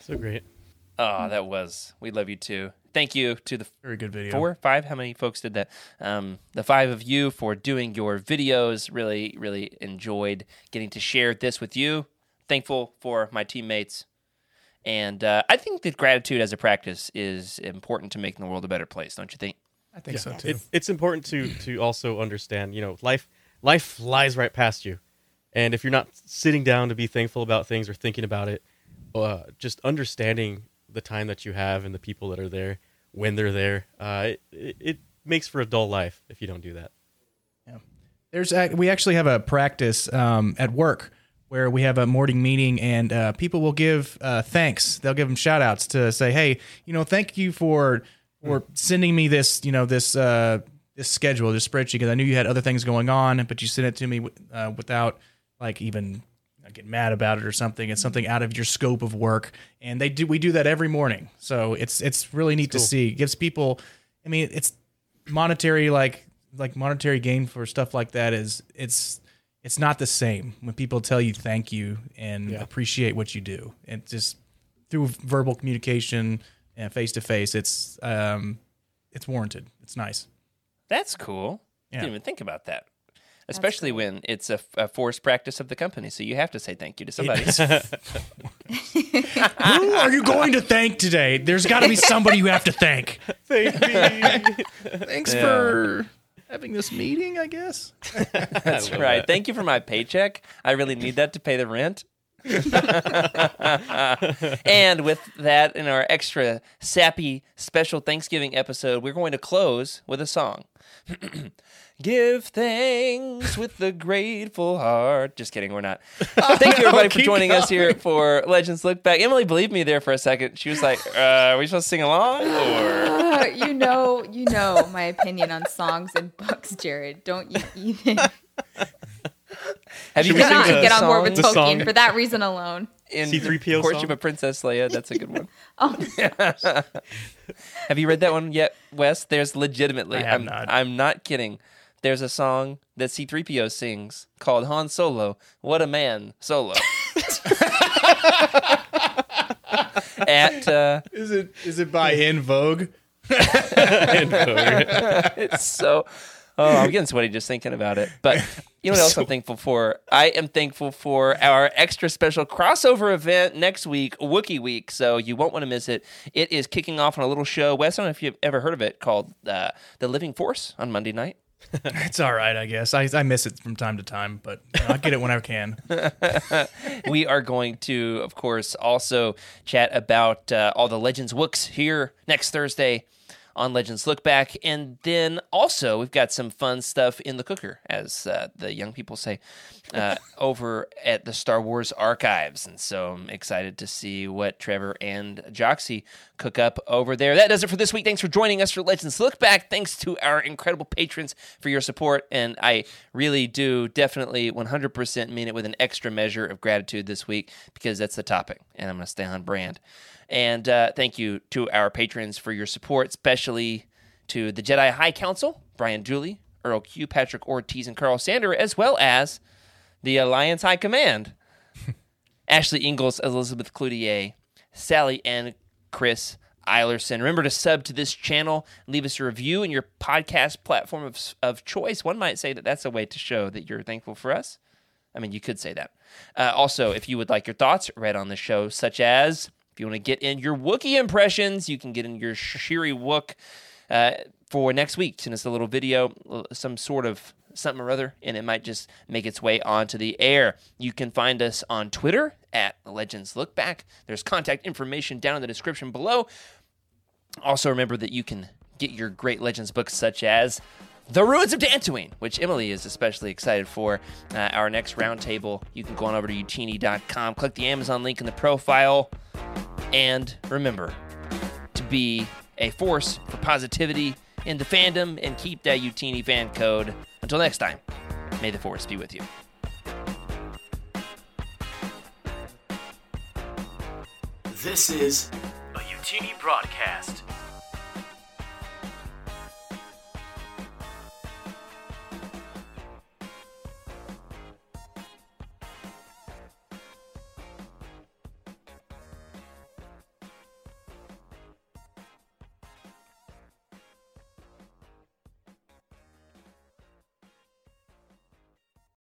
So great.
Oh, that was. We love you too. Thank you to the
Very good video.
four, five. How many folks did that? Um, the five of you for doing your videos. Really, really enjoyed getting to share this with you. Thankful for my teammates. And uh, I think that gratitude as a practice is important to making the world a better place, don't you think?
I think so too.
It, it's important to to also understand, you know, life life flies right past you, and if you're not sitting down to be thankful about things or thinking about it, uh, just understanding the time that you have and the people that are there when they're there, uh, it, it, it makes for a dull life if you don't do that.
Yeah, there's ac- we actually have a practice um, at work where we have a morning meeting and uh, people will give uh, thanks. They'll give them shout outs to say, hey, you know, thank you for for sending me this, you know, this uh, this schedule, this spreadsheet because I knew you had other things going on, but you sent it to me uh, without like even getting mad about it or something. It's something out of your scope of work, and they do. We do that every morning, so it's it's really neat to see. It gives people. I mean, it's monetary like like monetary gain for stuff like that is it's it's not the same when people tell you thank you and appreciate what you do and just through verbal communication and face to face it's um it's warranted it's nice
That's cool.
Yeah.
Didn't even think about that. Especially when it's a, a forced practice of the company, so you have to say thank you to somebody. (laughs)
who are you going to thank today there's got to be somebody you have to thank thanks for having this meeting i guess (laughs)
That's right. Thank you for my paycheck. I really need that to pay the rent. (laughs) and with that, in our extra sappy special Thanksgiving episode, we're going to close with a song. (clears throat) Give thanks with the grateful heart. Just kidding, we're not. (laughs) Thank you, everybody, for
keep
joining us here for Legends Look Back. Emily believed me there for a second. She was like, uh, "Are we supposed to sing along?" Or
Uh, you know, you know my opinion on songs and books, Jared. Don't you even? (laughs)
have you
You cannot
listened to
get on board with
song
Tolkien
song?
for that reason alone.
in
C-3PO
Courtship
song?
of Princess Leia? That's a good one. (laughs)
Oh, (laughs)
Have you read that one yet, Wes? There's legitimately.
I have
I'm
not.
I'm not kidding. There's a song that C3PO sings called Han Solo. What a man, Solo. (laughs) At uh,
Is it is it by En Vogue?
it's so. Oh, I'm getting sweaty just thinking about it. But (laughs) you know what else I'm thankful for? I am thankful for our extra special crossover event next week, Wookiee Week. So you won't want to miss it. It is kicking off on a little show. Wes, I don't know if you've ever heard of it called uh, The Living Force on Monday night. (laughs)
It's all right, I guess. I, I miss it from time to time, but you know, I get it when I can. (laughs)
we are going to, of course, also chat about uh, all the Legends Wooks here next Thursday on Legends Look Back. And then also, we've got some fun stuff in the cooker, as uh, the young people say, uh, (laughs) over at the Star Wars archives. And so I'm excited to see what Trevor and Joxy cook up over there. That does it for this week. Thanks for joining us for Legends Look Back. Thanks to our incredible patrons for your support. And I really do definitely 100% mean it with an extra measure of gratitude this week because that's the topic. And I'm going to stay on brand. And uh, thank you to our patrons for your support, especially to the Jedi High Council, Brian Dooley, Earl Q, Patrick Ortiz, and Carl Sander, as well as the Alliance High Command, (laughs) Ashley Ingalls, Elizabeth Cloutier, Sally and Chris Eilerson. Remember to sub to this channel, leave us a review in your podcast platform of, of choice. One might say that that's a way to show that you're thankful for us. I mean, you could say that. Uh, also, if you would like your thoughts read on the show, such as if you want to get in your Wookiee impressions, you can get in your Shyriiwook uh, for next week. Send us a little video, some sort of something or other, and it might just make its way onto the air. You can find us on Twitter at Legends Look Back. There's contact information down in the description below. Also, remember that you can get your great Legends books, such as The Ruins of Dantooine, which Emily is especially excited for. Uh, our next roundtable, you can go on over to utini.com, click the Amazon link in the profile, and remember to be a force for positivity in the fandom and keep that Utini fan code. Until next time, may the force be with you.
This is a Utini broadcast.